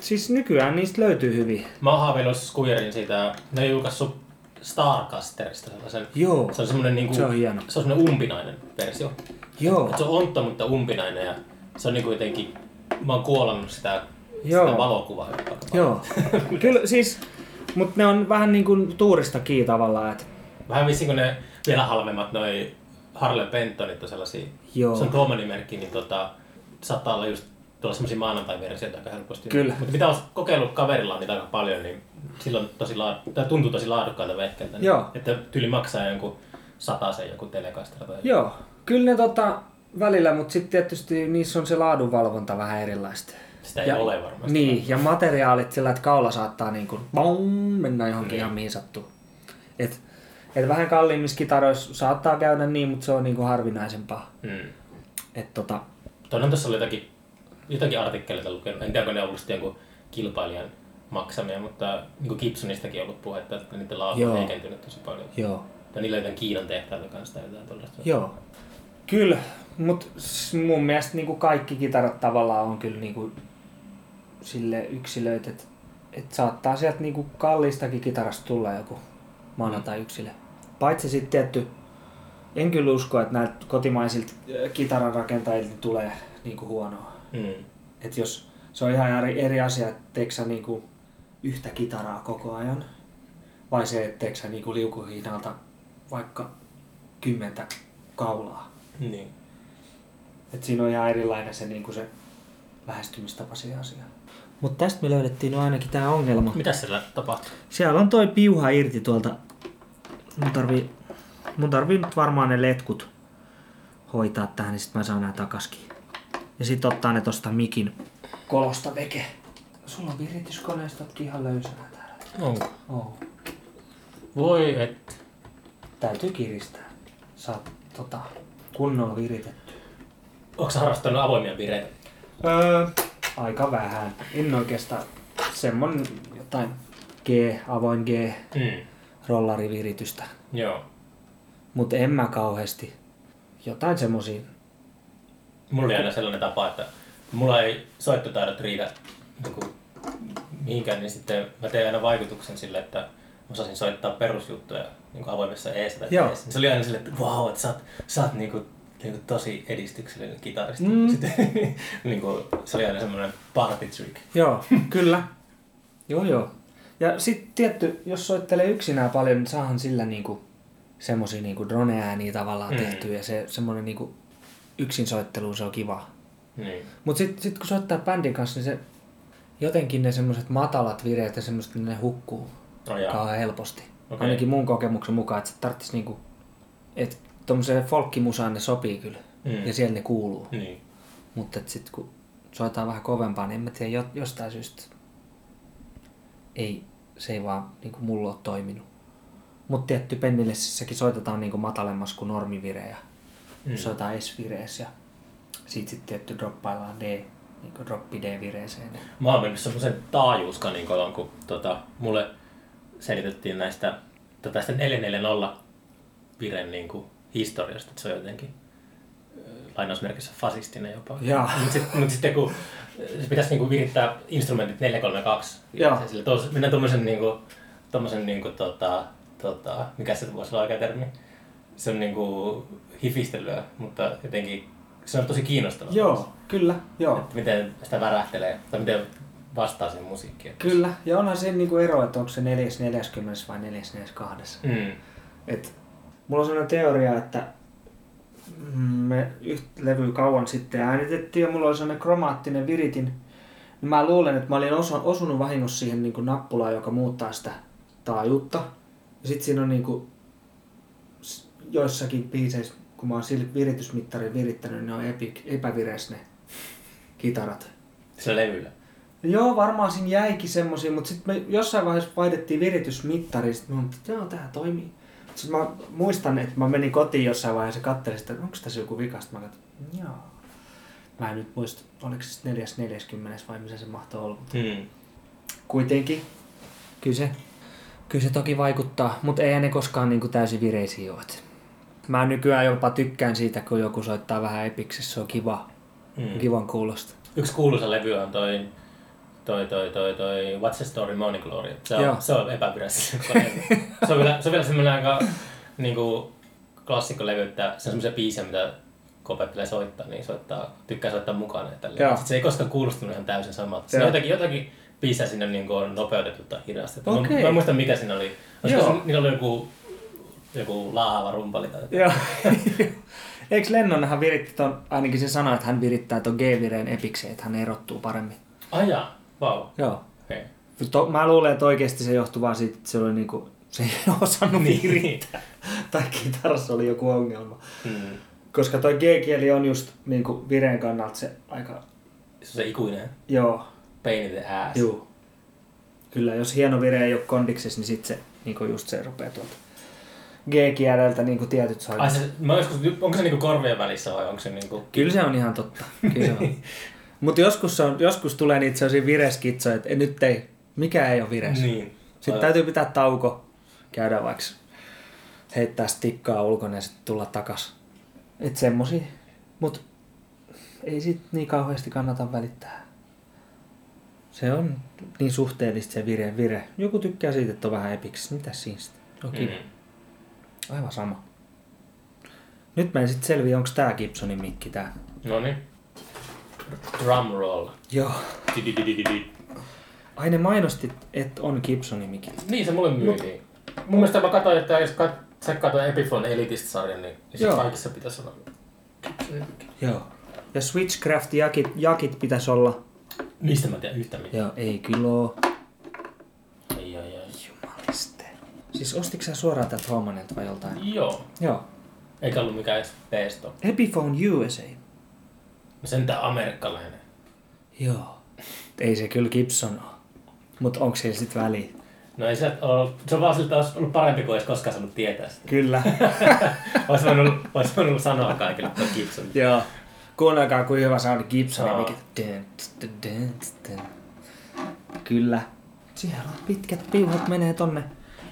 siis nykyään niistä löytyy hyvin. Mä oon haaveillut Squirein siitä, ne on julkaissut Starcasterista sellaisen. Joo, Se on semmonen niinku, se on hieno. se on semmonen umpinainen versio. Joo, Et se on ontto, mutta umpinainen ja se on niinku jotenkin, mä oon kuolannut sitä Joo. Sitä valokuvaa jopa. Joo. *laughs* Kyllä siis, mutta ne on vähän niin kuin tuurista kiinni tavallaan, että Vähän vissiin kun ne vielä halvemmat noi Harley Bentonit on sellaisia, Joo. se on Tuomanin merkki, niin tota, saattaa olla just tuolla semmoisia maanantai-versioita aika helposti. Kyllä. Mutta mitä on kokeillut kaverilla niitä aika paljon, niin silloin tosi laad... tai tuntuu tosi laadukkaalta vehkeiltä. Niin, Joo. Että tyli maksaa jonkun sen joku telekastera tai Joo, kyllä ne tota, välillä, mutta sitten tietysti niissä on se laadunvalvonta vähän erilaista. Sitä ei ole varmasti. Niin, ja materiaalit sillä, että kaula saattaa niin kuin, boom, mennä johonkin Niin. ihan mihin sattuu. Et, et vähän kalliimmissa kitaroissa saattaa käydä niin, mutta se on niin kuin harvinaisempaa. Hmm. Et tota, Tuonne tuossa oli jotakin, jotakin artikkeleita lukenut, en tiedä, onko ne ollut sitten jonkun kilpailijan maksamia, mutta niin Gibsonistakin on ollut puhetta, että niiden laatu on heikentynyt tosi paljon. joo. Tai niillä on jotain Kiinan tehtailla kanssa tai jotain tuollaista. Joo. Kyllä, mutta mun mielestä niin kuin kaikki kitarat tavallaan on kyllä niin kuin sille yksilöitä, että et saattaa sieltä niin kuin kalliistakin kitarasta tulla joku mana tai yksilö. Paitsi sitten tietty, en kyllä usko, että näiltä kotimaisilta äh, kitaran rakentajilta tulee niin kuin huonoa. Mm. Et jos se on ihan eri, eri asia, että teekö sä niinku yhtä kitaraa koko ajan, vai se, että teekö sä niinku liukuhihnalta vaikka kymmentä kaulaa. Niin. Et siinä on ihan erilainen se, niinku se lähestymistapa siihen asiaan. Mutta tästä me löydettiin ainakin tämä ongelma. Mitä siellä tapahtuu? Siellä on toi piuha irti tuolta. Mun tarvii, mun tarvii nyt varmaan ne letkut hoitaa tähän, niin sit mä saan nää takaskin. Ja sit ottaa ne tosta mikin kolosta veke. Sulla on virityskoneistotkin ihan löysänä täällä. Onko? Oo. Voi et. Täytyy kiristää. Saat tota, kunnolla viritetty. Onko harrastanut avoimia vireitä? Öö, aika vähän. En oikeastaan semmonen jotain G, avoin G, Mm. Rollariviritystä. Joo. Mutta en mä kauheasti. Jotain semmosia. Mulla oli aina sellainen tapa, että mulla ei soittotaidot riitä niin mihinkään, niin sitten mä tein aina vaikutuksen sille, että osasin soittaa perusjuttuja niin avoimessa eessä tai Joo. eessä. Se oli aina silleen, että vau, että sä oot, sä oot niin kuin, niin kuin tosi edistyksellinen kitaristi. Mm. *laughs* Sitten, niin kuin, se oli aina semmoinen party trick. Joo, kyllä. *laughs* Joo, joo. Ja sitten tietty, jos soittelee yksinään paljon, niin saahan sillä niinku semmosia niinku drone-ääniä tavallaan Mm. tehtyä ja se semmonen niinku yksin soittelu, se on kiva. Niin. Mut sit, sit kun soittaa bändin kanssa, niin se jotenkin ne semmoset matalat vireet ja semmoset, niin ne hukkuu jaa. kauhean helposti. Okay. Ainakin mun kokemuksen mukaan, että se tarttis niinku, että tommoseen folkkimusaan ne sopii kyllä. Mm. Ja siellä ne kuuluu. Niin. Mutta sitten kun soitaan vähän kovempaa, niin en mä tiedä, jo- jostain syystä ei, se ei vaan niin kuin mulla ole toiminut. Mutta tietty pennillessäkin soitetaan niin kuin matalemmas kuin normivirejä. Mm. Mm. Soitetaan S-vireessä ja siitä sitten tietty droppaillaan D, niin kuin droppi D-vireeseen. Mä oon mennyt semmoisen taajuuskaninkolan, kun tota, mulle selitettiin näistä, tota, tästä 440 viren niin kuin, historiasta, että se on jotenkin lainausmerkissä fasistinen jopa. Mutta sitten mut sitten kun se pitäisi niinku virittää instrumentit 432, Joo. se sille tos, mennään tommosen niinku, tommosen niinku tota, tota, mikä se voisi olla oikea termi? Se on niinku hifistelyä, mutta jotenkin se on tosi kiinnostavaa. Joo, kyllä, joo. Että miten sitä värähtelee, tai miten vastaa sen musiikkiin. Kyllä, ja onhan se niin kuin ero, että onko se 440 vai 442. Mm. Et, mulla on sellainen teoria, että me yhtä levyä kauan sitten äänitettiin ja mulla oli sellainen kromaattinen viritin. Niin mä luulen, että mä olin osu, osunut vahingossa siihen niin kuin nappulaan, joka muuttaa sitä taajuutta. Ja sitten siinä on niin kuin, joissakin biiseissä, kun mä oon viritysmittarin virittänyt, niin ne on epi, epävireis ne kitarat. Sillä levyllä. Joo, varmaan siinä jäikin semmosia, mutta sitten me jossain vaiheessa vaihdettiin viritysmittari, sitten olin, että joo, tää toimii. Sitten mä muistan, että mä menin kotiin jossain vaiheessa ja katselin sitä, että onko tässä joku vika, Sitten mä katsoin, joo. Mä en nyt muista, oliko se sitten 440 vai missä se mahtoi olla. mutta Mm. Kuitenkin, kyllä se, kyllä se toki vaikuttaa, mutta ei ne koskaan niin kuin täysin vireisiä ole. Mä nykyään jopa tykkään siitä, kun joku soittaa vähän epiksessä, se on kiva, Mm. kivan kuulosta. Yksi kuuluisa levy on toi, toi, toi, toi, toi What's the Story Morning Glory. Se Joo. on, se on epävirässä. se on *laughs* vielä, se on vielä semmoinen aika niinku, klassikkolevy, että se on semmoisia biisejä, mitä opettelee soittaa, niin soittaa, tykkää soittaa mukana. Joo. Sitten se ei koskaan kuulostunut ihan täysin samalta. Siinä Joo. jotakin, jotakin biisejä sinne niin kuin on nopeutettu tai hidastettu. Mä- Okei. Mä, en muista mikä siinä oli. Olisiko Joo. se, niillä oli joku, joku laahava rumpali tai jotain. Joo. *laughs* Eikö Lennonhan viritti ton, ainakin se sanoi, että hän virittää ton G-vireen epikseen, että hän erottuu paremmin. Ai vau. Joo. Okei. To, mä luulen, että oikeasti se johtuu vaan siitä, että se oli niinku, se ei *laughs* osannut Niin. virittää. tai kitarassa oli joku ongelma. Hmm. Koska toi G-kieli on just niinku vireen kannalta se aika, Se on ikuinen joo, pain in the ass. juu. Kyllä, jos hieno vire ei ole kondiksessa, niin sit se niinku just se rupeaa tuolta G-kieleltä niinku tietyt soimat. Ai se, mä joskus, onko se niinku korvien välissä vai onko se niinku... Kyllä se on ihan totta. Kyllä se on. *laughs* Mutta joskus, on, joskus tulee niitä sellaisia vireskitsoja, että nyt ei, mikä ei ole vires. Niin. Sitten täytyy pitää tauko, käydä vaikka heittää stikkaa ulkona ja sitten tulla takas. Että semmosia. Mut ei sit niin kauheasti kannata välittää. Se on niin suhteellista se vire. vire. Joku tykkää siitä, että on vähän epiksi. Mitäs siinä sitten? Kiva. Mm. Aivan sama. Nyt mä en sit selviä, onko tää Gibsonin mikki tää. No niin. Drum roll. Joo. Ai ne mainosti, että on Gibsonin mikki. Niin se mulle myytiin. Mun mielestä mä katsoin, että jos kat, sä katsoin Epiphone Elitist-sarjan, niin, niin se kaikissa pitäisi olla. Joo. Ja Switchcraft jakit, jakit pitäisi olla. Niistä mä en tiedä yhtä mitään. Joo, ei kyllä oo. Ai, ai, ai. Jumaliste. Siis ostitko sä suoraan tältä Homanilta vai joltain? Joo. Joo. Eikä ollut mikään edes. Epiphone USA. No sentään amerikkalainen. Joo. Ei se kyllä Gibson oo. Mut onko siellä sit väliä? No ei se ole, se on vaan siltä olisi ollut parempi kuin olisi koskaan saanut tietää sitä. Kyllä. *laughs* Olisi voinut, olisi voinut sanoa kaikille, että on Gibson. Joo. Kuunnelkaa kuin hyvä soundi. Dun, dun, dun, dun. Kyllä. Siellä on pitkät piuhat menee tonne.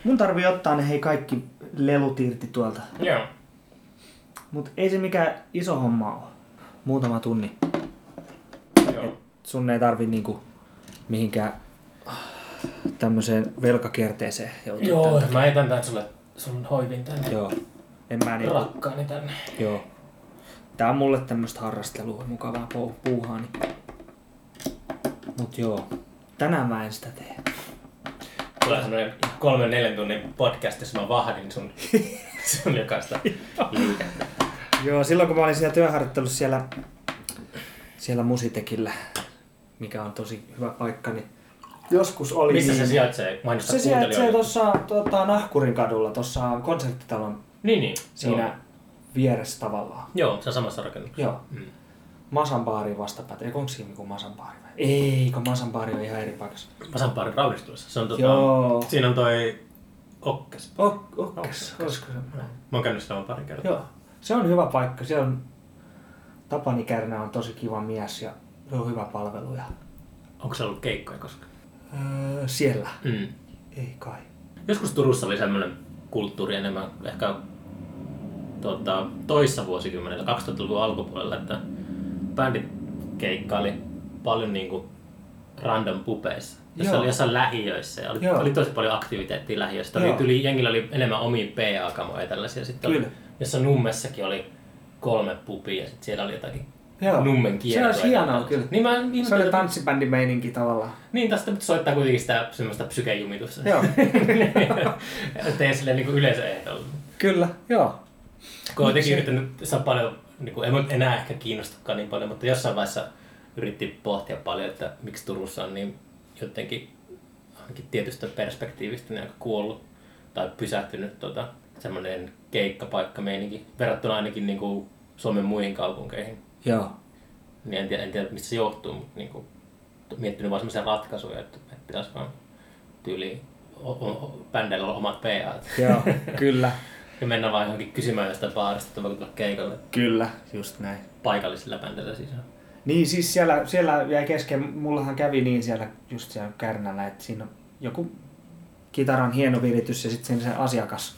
Mun tarvii ottaa ne hei kaikki lelut irti tuolta. Joo. Mut ei se mikään iso homma oo. Muutama tunni. Joo. Sun ei tarvi niinku mihinkään ah, tämmöiseen velkakierteeseen joutua. Joo, tän mä etän tän sulle sun hoivin tänne. Joo. En mä niin. Rakkaani tänne. Joo. Tää on mulle tämmöstä harrastelua, mukavaa pu- puuhaa. Niin. Mut joo. Tänään mä en sitä tee. Tulee semmonen kolmen neljän tunnin podcast, jossa mä vahdin sun, *laughs* sun jokaista liikettä. Joo, silloin kun mä olin siellä työharjoittelussa siellä, siellä Musitekillä, mikä on tosi hyvä paikka, niin joskus oli Missä se niin, sijaitsee? Mainosta se sijaitsee tuossa tota, Nahkurin kadulla, tuossa konserttitalon Niin, niin. siinä Joo. vieressä tavallaan. Joo, se on samassa rakennuksessa. Joo. Mm. Masan baari vastapäätä. Eikö onko siinä joku Masan baari vai? Ei, kun Masan baari on ihan eri paikassa. Masanpaarin raunistuessa. Se on tota, Joo. Siinä on toi Okkes. Ok, okkes, Okkes. se? Mä oon käynyt siellä pari kertaa. Joo. Se on hyvä paikka. Se on... Tapani Kärnä on tosi kiva mies ja se on hyvä palvelu. Ja... Onko se ollut keikkoja koskaan? Öö, siellä. Mm. Ei kai. Joskus Turussa oli semmoinen kulttuuri enemmän ehkä tota, toissa vuosikymmenellä, 2000-luvun alkupuolella, että bändit keikkaili paljon niinku random pubeissa. Jossa Joo. oli jossain lähiöissä ja oli, Joo. oli tosi paljon aktiviteettia lähiöissä. Oli, tyli, jengillä oli enemmän omia PA-kamoja ja tällaisia. Sitten Kyllä. oli, jossa Nummessakin oli kolme pupia ja sitten siellä oli jotakin Joo. Nummen Se kiertoja. olisi hienoa kyllä. Niin mä Se oli tanssibändimeininki tavallaan. niin, tästä nyt soittaa kuitenkin sitä semmoista psykejumitusta. Joo. *laughs* Tee silleen niin yleisöehdolla. Kyllä, joo. Kun olen jotenkin yrittänyt, se on paljon, niin kuin, en enää ehkä kiinnostakaan niin paljon, mutta jossain vaiheessa yritti pohtia paljon, että miksi Turussa on niin jotenkin ainakin tietystä perspektiivistä niin aika kuollut tai pysähtynyt tota, semmoinen keikkapaikkameininki verrattuna ainakin niin kuin Suomen muihin kaupunkeihin. Joo. Niin en tiedä, en tiedä mistä se johtuu, mutta niin kuin, miettinyt vaan semmoisia ratkaisuja, että, että pitäisi vaan tyyliin o- o- bändeillä olla omat PA. Joo, kyllä. *laughs* Ja mennä vaan johonkin kysymään jostain baarista, että voiko tulla keikalle Kyllä, just näin. paikallisilla bändeillä siis. Niin siis siellä, siellä jäi kesken, mullahan kävi niin siellä just siellä Kärnällä, että siinä on joku kitaran hieno viritys ja sitten se asiakas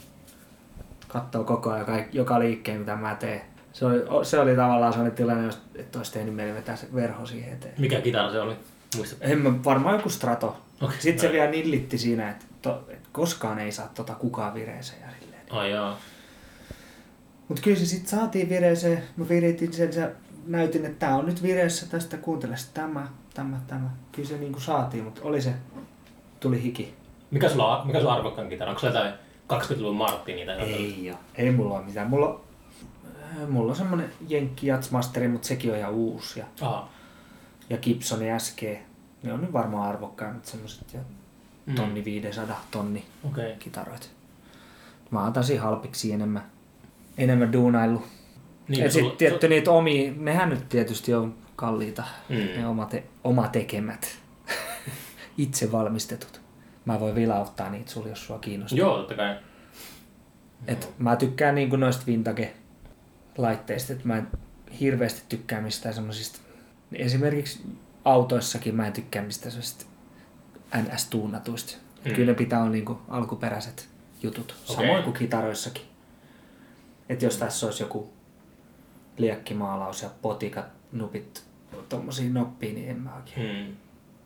katsoo koko ajan kaik, joka liikkeen mitä mä teen. Se oli, se oli tavallaan sellainen tilanne, että olisi tehnyt meille vetää se verho siihen eteen. Mikä kitara se oli? Muista. En mä, varmaan joku strato. Okei. Sitten se vielä nillitti siinä, että, to, että koskaan ei saa tota kukaan vireeseen ja silleen. Ai jaa. Mutta kyllä se sitten saatiin vireeseen. Mä viritin sen ja näytin, että tämä on nyt vireessä tästä, kuuntele tämä, tämä, tämä. Kyllä se niinku saatiin, mutta oli se, tuli hiki. Mikä sulla on, mikä sulla on arvokkaan kitara? Onko sulla jotain 20-luvun Martini tai jotain? Ei oo. Ei mulla ole mitään. Mulla on, äh, mulla on semmonen Jenkki Jatsmasteri, mutta sekin on ihan uusi. Ja, Aha. ja Gibsoni SG. Ne on nyt varmaan arvokkaimmat semmoset. Ja Mm. tonni 500 tonni Okei. Okay. kitaroita. Mä oon halpiksi enemmän, enemmän duunaillut. Niin, ja sitten tietty niitä omia, nehän nyt tietysti on kalliita, Mm. ne oma, te, oma tekemät, *laughs* itse valmistetut. Mä voin vilauttaa niitä sulle, jos sua kiinnostaa. Joo, totta kai. Et mä tykkään niinku noista vintage-laitteista, että mä en hirveästi tykkää mistään semmosista, esimerkiksi autoissakin mä en tykkää mistään semmoisista NS-tuunatuista. Mm. Kyllä ne pitää olla niinku alkuperäiset jutut, Okei. samoin kuin kitaroissakin. Että jos tässä olisi joku liekkimaalaus ja potikat, nupit, tommosia noppia, niin en mä oikein. Hmm.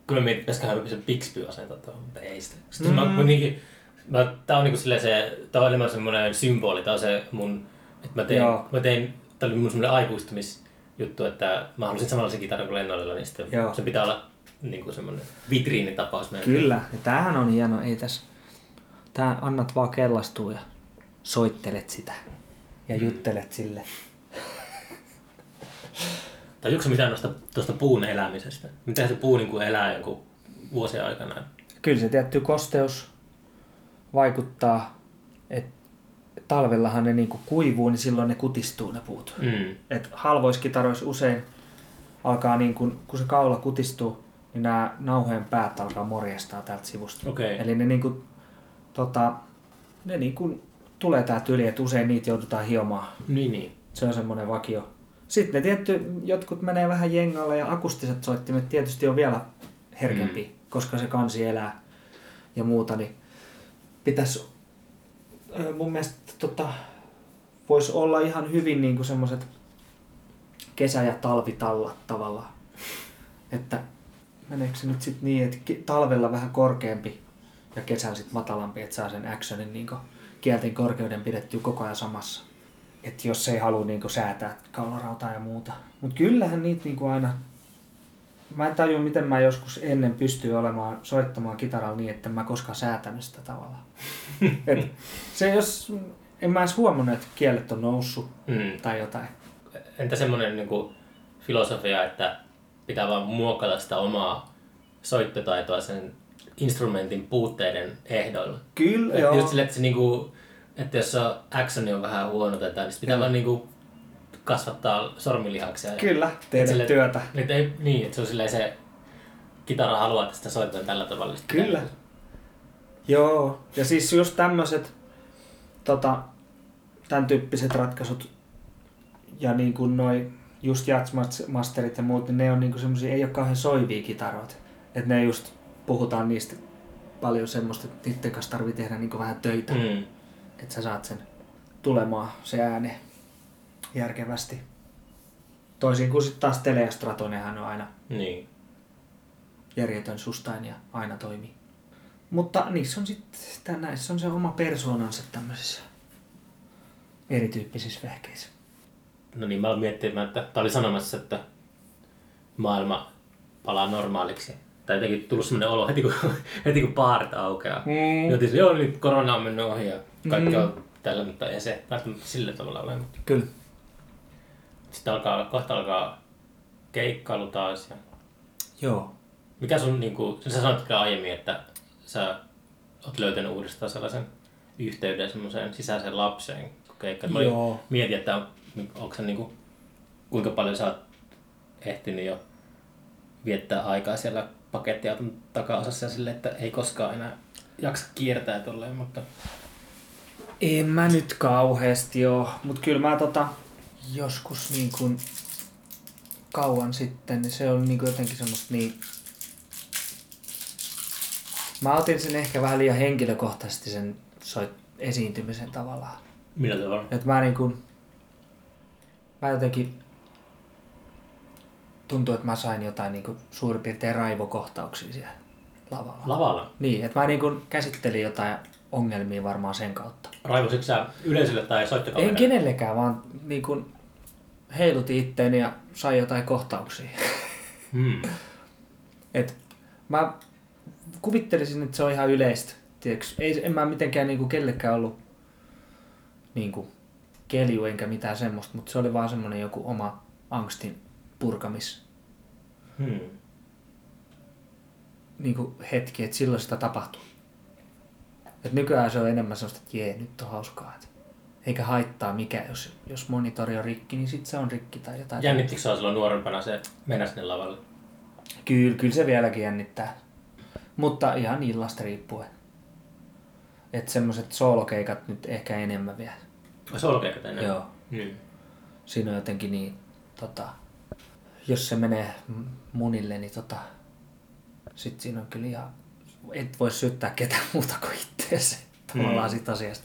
Kyllä mietin, pitäisiköhän se Bixby asentaa tuohon, mutta ei sitä. Sitten Mm. mä kuitenkin, mä, tää on niinku silleen se, tää on enemmän semmoinen symboli, tää on se mun, että mä tein, Joo. mä tein, tää oli mun semmoinen aikuistumisjuttu, että mä halusin samanlaisen kitaran kuin Lennoilla, niin sitten Joo. se pitää olla niinku semmoinen vitriinitapaus meidän. Kyllä, ja tämähän on hieno, ei tässä. Tää annat vaan kellastua ja soittelet sitä ja Mm. juttelet sille. Se mitään noista, tuosta puun elämisestä? Miten se puu niinku elää jonkun vuosien aikana? Kyllä se tietty kosteus vaikuttaa, että talvellahan ne niinku kuivuu, niin silloin ne kutistuu ne puut. Mm. Et halvoissa kitaroissa usein alkaa, niin kun, kun se kaula kutistuu, niin nämä nauhojen päät alkaa morjestaa täältä sivusta. Okei. Eli ne, niinku, tota, ne niinku tulee täältä yli, että usein niitä joudutaan hiomaan. Niin, niin. Se on semmoinen vakio. Sitten ne tietty, jotkut menee vähän jengalle ja akustiset soittimet tietysti on vielä herkempi, mm. koska se kansi elää ja muuta, niin pitäisi mun mielestä tota, voisi olla ihan hyvin niin semmoiset kesä- ja talvitallat tavallaan. Että meneekö se nyt sitten niin, että talvella vähän korkeampi ja kesällä sitten matalampi, että saa sen actionin niin kielten korkeuden pidettyä koko ajan samassa. Että jos ei halua niin säätää kaularautaa ja muuta. Mutta kyllähän niitä niin aina... Mä en tajua, miten mä joskus ennen pystyy olemaan soittamaan kitaralla niin, että mä koskaan säätänyt sitä tavallaan. *laughs* Et se jos... En mä edes huomannut, että kielet on noussut Mm. tai jotain. Entä semmoinen niin filosofia, että pitää vaan muokata sitä omaa soittotaitoa sen instrumentin puutteiden ehdoilla? Kyllä, Et joo. Just sille, että, se, niinku, että jos se actioni on vähän huono tai jotain, niin sit pitää Joo. vaan niinku kasvattaa sormilihaksia. Kyllä, tehdä sille- työtä. Nyt ei, niin, että se on silleen se kitara haluaa, että sitä soitetaan tällä tavalla. Sit pitää- Kyllä. Joo, ja siis just tämmöiset tota, tämän tyyppiset ratkaisut ja niin kuin noi just jazzmasterit ja muut, niin ne on niinku semmosia, ei ole kauhean soivia kitaroita. Että ne just puhutaan niistä paljon semmoista, että niiden kanssa tarvii tehdä niinku vähän töitä, mm. Että sä saat sen tulemaan se ääne järkevästi. Toisin kuin sitten taas Tele ja on aina Niin. järjetön sustain ja aina toimii. Mutta niissä on sitten, näissä on se oma persoonansa tämmöisissä erityyppisissä vehkeissä. No niin, mä olin miettimään, että tää oli sanomassa, että maailma palaa normaaliksi. Tai jotenkin tullut semmoinen olo heti kun, *laughs* heti kun baarit aukeaa. Mm. Joten joo, nyt korona on mennyt ohi ja kaikki Mm. on tällä, mutta ei se välttämättä sillä tavalla ole. Mutta Kyllä. sitten alkaa, kohta alkaa keikkailu taas. Ja... Joo. Mikä sun, niin kuin, sä sanoit aiemmin, että sä oot löytänyt uudestaan sellaisen yhteyden semmoiseen sisäiseen lapseen, kun keikkaat. Mä Joo. mietin, että on, onko se niin kuin, kuinka paljon sä oot ehtinyt jo viettää aikaa siellä pakettiauton takaosassa ja sille, että ei koskaan enää jaksa kiertää tolleen, mutta En mä nyt kauheasti oo, mut kyllä mä tota joskus niin kuin kauan sitten, niin se on niin jotenkin semmoista niin... Mä otin sen ehkä vähän liian henkilökohtaisesti sen soit esiintymisen tavallaan. millä tavalla? Että mä niin kuin, mä jotenkin tuntuu, että mä sain jotain niin kuin suurin piirtein raivokohtauksia siellä lavalla. Lavalla? Niin, että mä niin kuin käsittelin jotain ongelmia varmaan sen kautta. Raivositko sä yleisölle tai En soittokaverille? kenellekään, vaan niin kuin heilutin itteeni ja sai jotain kohtauksia. Hmm. *laughs* Et mä kuvittelisin, että se on ihan yleistä. Tiedätkö? Ei, en mä mitenkään niinku kellekään ollut niinku kelju enkä mitään semmoista, mutta se oli vaan semmoinen joku oma angstin purkamis Hmm. niinku hetki, että silloin sitä tapahtui. Et nykyään se on enemmän semmoista, että jee, nyt on hauskaa. Et eikä haittaa mikä, jos, jos monitori on rikki, niin sit se on rikki tai jotain. Jännittikö sä silloin nuorempana se mennä sinne lavalle? Kyllä, kyllä se vieläkin jännittää. Mutta ihan illasta riippuen. Että semmoset soolokeikat nyt ehkä enemmän vielä. Solkeikat ennen? Joo. Hmm. Siinä on jotenkin niin, tota, jos se menee munille, niin tota, sit siinä on kyllä ihan, et voi syyttää ketään *laughs* muuta kuin itteensä tavallaan Mm. sit asiasta.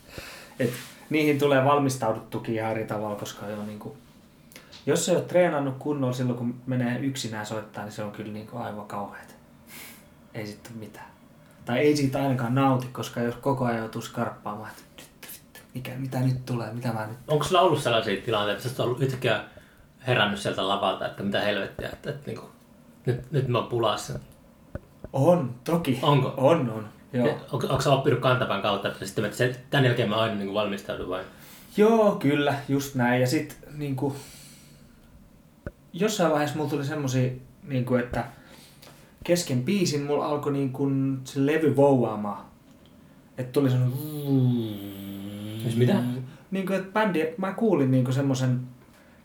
Et niihin tulee valmistauduttukin ihan eri tavalla, koska jo niinku, jos ei ole treenannut kunnolla silloin, kun menee yksinään soittaa, niin se on kyllä niinku aivan kauheat. Ei sitten mitään. Tai ei siitä ainakaan nauti, koska jos koko ajan joutuu skarppaamaan, että mikä, mitä nyt tulee, mitä mä nyt Onko sulla ollut sellaisia tilanteita, että sä ollut yhtäkkiä herännyt sieltä lavalta, että mitä helvettiä, että, että niin kuin, nyt, nyt mä oon pulassa. On, toki. Onko? On, on. Joo. Joo. Onko, sä oppinut kantapään kautta, että sitten että se, tämän jälkeen mä aina niin valmistaudun vai? Joo, kyllä, just näin. Ja sitten niinku, jossain vaiheessa mulla tuli semmosia, niinku, että kesken biisin mulla alkoi niinku, se levy vouaamaan. Että tuli semmoinen... Siis mitä? Niinku, että bändi, mä kuulin niinku semmoisen,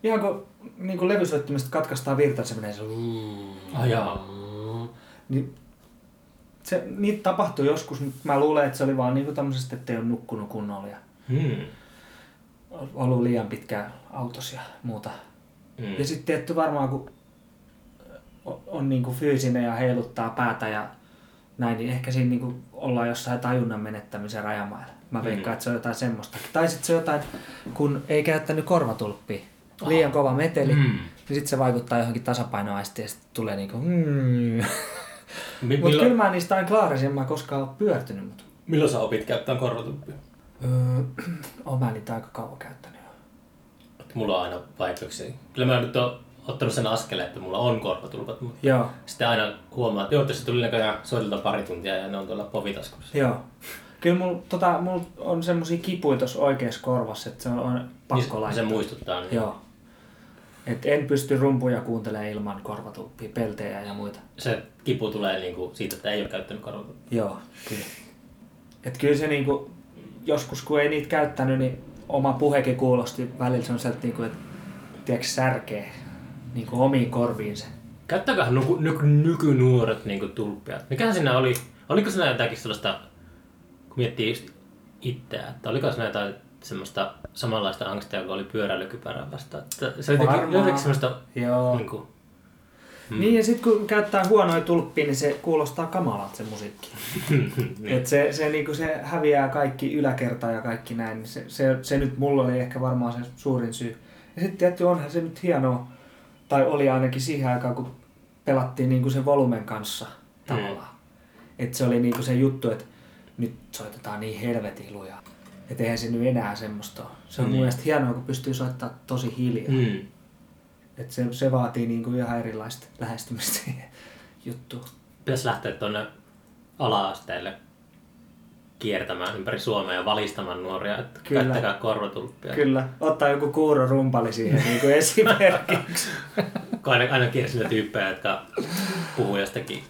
ihan kun niinku levysoittimesta katkaistaan virta, se menee se... Ah, jaa. Niin se, niitä tapahtui joskus, mutta mä luulen, että se oli vaan niinku tämmöisestä, että ei ole nukkunut kunnolla ja Hmm. ollut liian pitkään autossa ja muuta. Hmm. Ja sitten tietty varmaan, kun on, on niinku fyysinen ja heiluttaa päätä ja näin, niin ehkä siinä niinku ollaan jossain tajunnan menettämisen rajamailla. Mä veikkaan, Mm. että se on jotain semmoistakin. Tai sitten se on jotain, kun ei käyttänyt korvatulppia. Liian kova meteli, Mm. niin sitten se vaikuttaa johonkin tasapainoaistiin ja sitten tulee niinku... Mm. *laughs* Mi- Mutta kyllä mä niistä aina klaarisin, en mä koskaan ole pyörtynyt. Mut. milloin sä opit käyttää korvatuppia? Öö, *clears throat* oon mä niitä aika kauan käyttänyt jo. Mulla on aina vaikeuksia. Kyllä mä nyt oon ottanut sen askeleen, että mulla on korvatulpat, mutta Joo, sitten aina huomaa, että joo, tässä tuli näköjään soitelta pari tuntia ja ne on tuolla povitaskussa. joo. Kyllä mulla tota, mul on semmosia kipuja tuossa oikeassa korvassa, että se on, on pakko Niin laittaa. se muistuttaa. Niin Joo. Et en pysty rumpuja kuuntelemaan ilman korvatulppia, peltejä ja muita. Se kipu tulee niinku siitä, että ei ole käyttänyt korvatuppia. Joo, kyllä. Et kyllä se niinku, joskus kun ei niitä käyttänyt, niin oma puhekin kuulosti välillä sellaiselta, niinku, että tiedätkö, särkee niinku omiin korviinsa. Käyttääköhän nyky, nyky, nykynuoret niinku tulppia? Mikähän siinä oli? Oliko siinä jotakin sellaista, kun miettii just itseä, että oliko siinä jotain semmoista samanlaista angstia, kun oli pyöräilykypärää vastaan? Että se oli jotenkin, jotenkin semmoista, Joo. niin kuin, Mm. Niin ja sitten kun käyttää huonoja tulppia, niin se kuulostaa kamalalta se musiikki. *laughs* Et se, se, niinku se häviää kaikki yläkerta ja kaikki näin. Se, se, se nyt mulla oli ehkä varmaan se suurin syy. Ja sitten tietty onhan se nyt hienoa, tai oli ainakin siihen aikaan, kun pelattiin niinku sen volumen kanssa tavallaan. Et se oli niinku se juttu, että nyt soitetaan niin helvetin lujaa. Että eihän se nyt enää semmoista ole. Se on Niin. mun mielestä hienoa, kun pystyy soittamaan tosi hiljaa. mm. Et se, se vaatii niinku ihan erilaista lähestymistä siihen juttuun. Pitäisi lähteä tuonne ala-asteelle kiertämään ympäri Suomea ja valistamaan nuoria, että Kyllä. käyttäkää korvatulppia. Kyllä, ottaa joku kuuro rumpali siihen niin kuin *laughs* esimerkiksi. Aina, aina kiersi niitä tyyppejä, jotka puhuu jostakin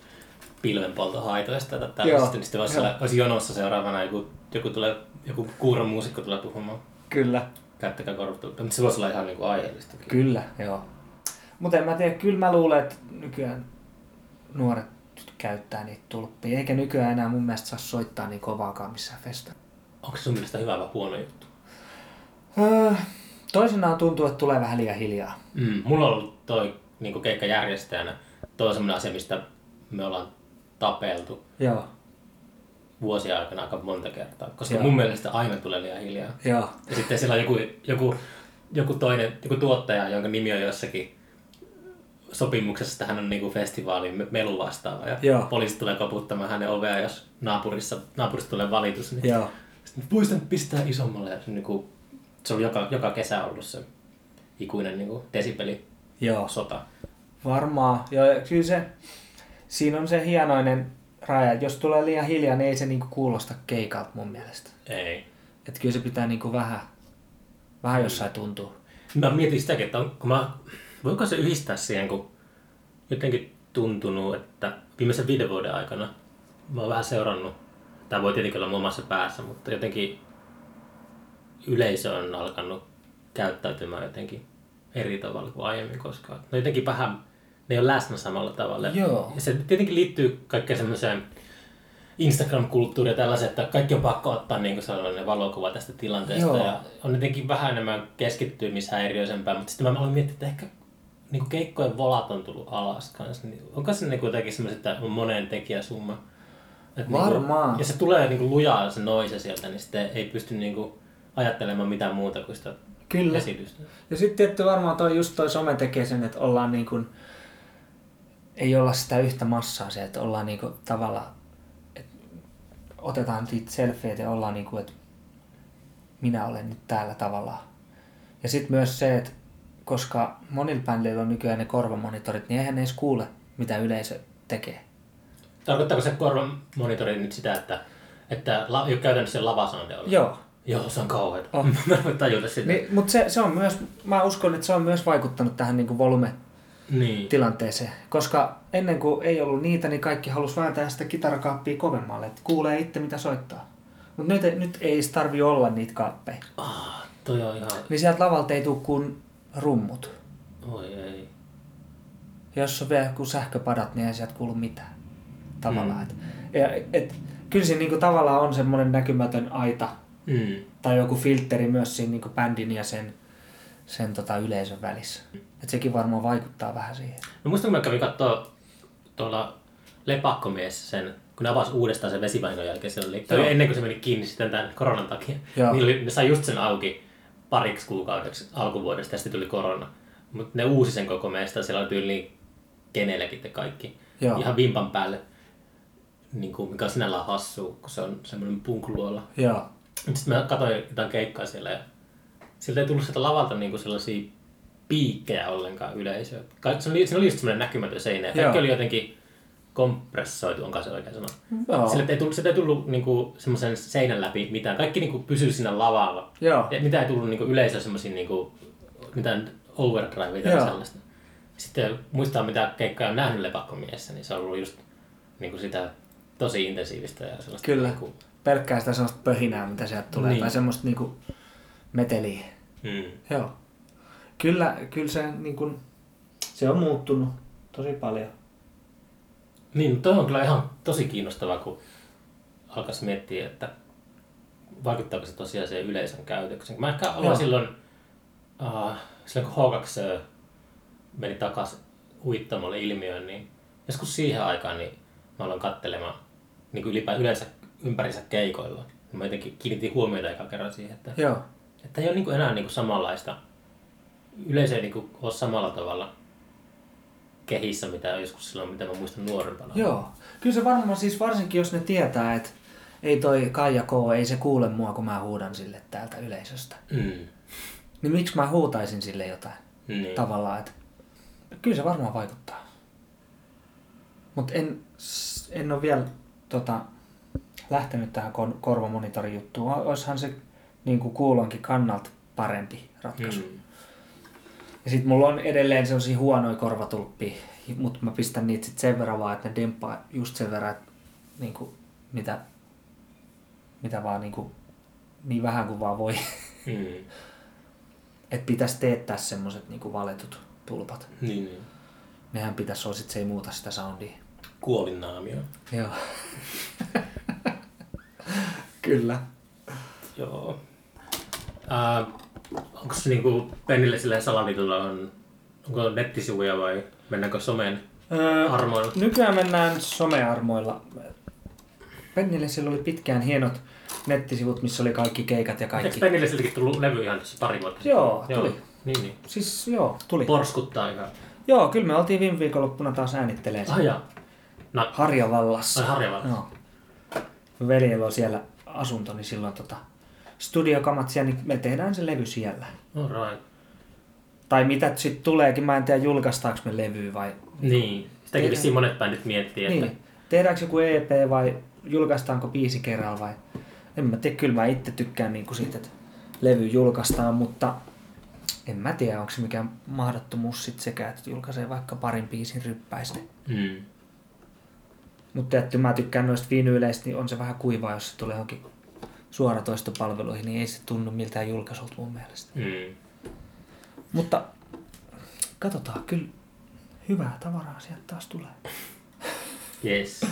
pilvenpoltohaitoista tai tällaisesta, niin sitten olla, olisi jonossa seuraavana joku, joku, tulee, joku kuuron muusikko tulee puhumaan. kyllä, Käyttäkää korvatulppia, mutta se voisi olla ihan niin kuin aiheellista. kyllä, joo. Mutta en mä tiedä, kyllä mä luulen, että nykyään nuoret käyttää niitä tulppia, eikä nykyään enää mun mielestä saa soittaa niin kovaakaan missään festa. Onko se sun mielestä hyvä vai huono juttu? Öö, toisinaan tuntuu, että tulee vähän liian hiljaa. Mm. Mulla on ollut toi niin keikkajärjestäjänä, toi on semmoinen asia, mistä me ollaan tapeltu Joo, vuosia aikana aika monta kertaa, koska Joo. mun mielestä aina tulee liian hiljaa. joo, Ja sitten siellä on joku, joku, joku toinen, joku tuottaja, jonka nimi on jossakin sopimuksessa hän on niinku festivaalin me- melu vastaava ja Joo. poliisi tulee koputtamaan hänen ovea, jos naapurissa, naapurista tulee valitus. Niin Joo. sitten muistan pistää isommalle ja se, niinku, se on joka, joka kesä ollut se ikuinen niinku desibeli Joo. sota. Varmaan. Joo, kyllä se, siinä on se hienoinen raja. Jos tulee liian hiljaa, niin ei se niinku kuulosta keikalta mun mielestä. Ei. Että kyllä se pitää niinku vähän, vähän jossain tuntua. Mä mietin sitäkin, että on, kun mä, voiko se yhdistää siihen, kun jotenkin tuntunut, että viimeisen viiden vuoden aikana mä oon vähän seurannut, tämä voi tietenkin olla mun omassa päässä, mutta jotenkin yleisö on alkanut käyttäytymään jotenkin eri tavalla kuin aiemmin koskaan. Ne jotenkin vähän, ne ei ole läsnä samalla tavalla. Joo. Ja se tietenkin liittyy kaikkeen semmoiseen Instagram-kulttuuriin ja tällaisen, että kaikki on pakko ottaa niin sellainen valokuva tästä tilanteesta. Joo. Ja on jotenkin vähän enemmän keskittymishäiriöisempää, mutta sitten mä aloin miettiä, että ehkä niin kuin keikkojen volat on tullut alas kanssa. Niin onko se niin kuin jotenkin semmoiset, että on monen tekijäsumma? Että Varmaan. Niin kuin, ja se tulee niin kuin lujaa se noise sieltä, niin sitten ei pysty niin kuin ajattelemaan mitään muuta kuin sitä Kyllä. esitystä. Ja sitten tietty varmaan toi, just toi some tekee sen, että ollaan niin kuin, ei olla sitä yhtä massaa se, että ollaan niin kuin tavallaan, että otetaan niitä selfieitä ja ollaan niin kuin, että minä olen nyt täällä tavallaan. Ja sitten myös se, että koska monilla bändeillä on nykyään ne korvamonitorit, niin eihän ne edes kuule, mitä yleisö tekee. Tarkoittaako se korvamonitori nyt sitä, että, että la, ei ole käytännössä lavasonde ollut? Joo. Joo, se on kauheata. On. *laughs* Mä tajuta sitä. Niin, mutta se, se on myös, mä uskon, että se on myös vaikuttanut tähän niin kuin volume Niin. tilanteeseen. Koska ennen kuin ei ollut niitä, niin kaikki halusi vääntää sitä kitarakaappia kovemmalle, että kuulee itse mitä soittaa. Mutta nyt, nyt ei tarvi olla niitä kaappeja. Ah, toi on ihan... Niin sieltä lavalta ei tule kuin rummut. Oi ei. Ja jos on vielä joku sähköpadat, niin ei sieltä kuulu mitään. Tavallaan. Mm. Et, ja, et, kyllä siinä niinku tavallaan on semmoinen näkymätön aita Mm. tai joku filtteri myös siinä niinku bändin ja sen, sen tota yleisön välissä. Et sekin varmaan vaikuttaa vähän siihen. No muistan, kun mä kävin katsoa tuolla Lepakkomies sen, kun ne avasi uudestaan sen vesivahingon jälkeen. Siellä oli, oli ennen kuin se meni kiinni sitten tämän koronan takia. Joo. Niin oli, ne sai just sen auki pariksi kuukaudeksi alkuvuodesta ja sitten tuli korona. Mutta ne uusi sen koko meistä, siellä oli tyyliin kenelläkin te kaikki. Joo. Ihan vimpan päälle. Niin kuin, mikä on sinällään hassu, kun se on semmoinen punkluola. Joo. Sitten mä katsoin jotain keikkaa siellä ja siltä ei tullut sieltä lavalta niinku sellaisia piikkejä ollenkaan yleisöä. Kaikki, se, oli, se oli just semmoinen näkymätön seinä. Kaikki Joo. oli jotenkin kompressoitu, onko se oikein sana. Joo. Sille ei tullut, sieltä ei tullut niinku semmoisen seinän läpi mitään. Kaikki niinku pysyi siinä lavalla. Joo. Ja mitä ei tullut niinku yleisöä semmoisia niinku, mitään overdrivea tai sellaista. Sitten muistaa mitä keikkaa on nähnyt lepakkomiessä, niin se on ollut just niinku sitä tosi intensiivistä ja sellaista Kyllä. Niinku, Pelkkää sitä sellaista pöhinää, mitä sieltä tulee. Niin. Tai semmoista niinku meteliä. mm. Joo. Kyllä, kyllä se, niin kuin, se on muuttunut tosi paljon. Niin, toi on kyllä ihan tosi kiinnostavaa, kun alkaisi miettiä, että vaikuttaako se tosiaan siihen yleisön käytökseen. Mä ehkä aloin silloin, uh, silloin kun H2 meni takaisin uittamalle ilmiöön, niin joskus siihen aikaan niin mä aloin katselemaan niin kuin ylipäätään yleensä ympärinsä keikoilla. Mä jotenkin kiinnitin huomiota eka kerran siihen, että, Joo. Että ei ole niin kuin enää niin kuin samanlaista, yleisö ei niin kuin ole samalla tavalla kehissä, mitä joskus silloin, mitä mä muistan nuorempana. Joo. Kyllä se varmaan siis varsinkin, jos ne tietää, että ei toi Kaija K, ei se kuule mua, kun mä huudan sille täältä yleisöstä. Mm. Niin miksi mä huutaisin sille jotain? Niin. Tavallaan, että kyllä se varmaan vaikuttaa. Mutta en, en ole vielä tota, lähtenyt tähän kon- korvamonitorijuttuun. Oishan se niin kuin kuulonkin kannalta parempi ratkaisu. Mm. Ja sit mulla on edelleen sellaisia huonoja korvatulppia, mutta mä pistän niitä sit sen verran vaan, että ne demppaa just sen verran, että niinku, mitä, mitä vaan niinku, niin vähän kuin vaan voi. Mm. *laughs* että pitäisi teettää semmoset niinku valetut tulpat. Niin, niin. Nehän pitäisi olla, sit se ei muuta sitä soundia. Kuolinnaamio. Joo. *laughs* Kyllä. Joo. Äh, onko se niinku Pennille silleen salaliitolla on, onko nettisivuja vai mennäänkö somen Öö, armoilla? nykyään mennään somearmoilla. Pennille sillä oli pitkään hienot nettisivut, missä oli kaikki keikat ja Eikö kaikki. Pennille siltikin tullut levy ihan tässä pari vuotta sitten? Joo, tuli. Niin, niin. Siis joo, tuli. Porskuttaa ihan. Joo, kyllä me oltiin viime viikonloppuna taas äänittelee Ah jaa. No, Harjavallassa. Ai, Harjavallassa. Joo. Veljellä on siellä asunto, niin silloin tota, studiokamat siellä, niin me tehdään se levy siellä. all right. Tai mitä sitten tuleekin, mä en tiedä julkaistaanko me levy vai... Niin. Sitäkin vissiin monet bändit miettii, että Niin. Tehdäänkö joku EP vai julkaistaanko biisi kerralla vai... En mä tiedä, kyllä mä itse tykkään niinku siitä, että levy julkaistaan, mutta en mä tiedä, onko se mikään mahdottomuus sit sekä, että julkaisee vaikka parin biisin ryppäistä. mm. Mutta että mä tykkään noista vinyyleistä, niin on se vähän kuivaa, jos se tulee johonkin suoratoistopalveluihin, niin ei se tunnu miltään julkaisulta mun mielestä. Mm. Mutta katsotaan, kyllä hyvää tavaraa sieltä taas tulee. Yes.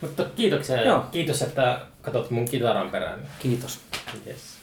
Mutta kiitoksia Joo. kiitos, että katsot mun kitaran perään. Kiitos. Yes.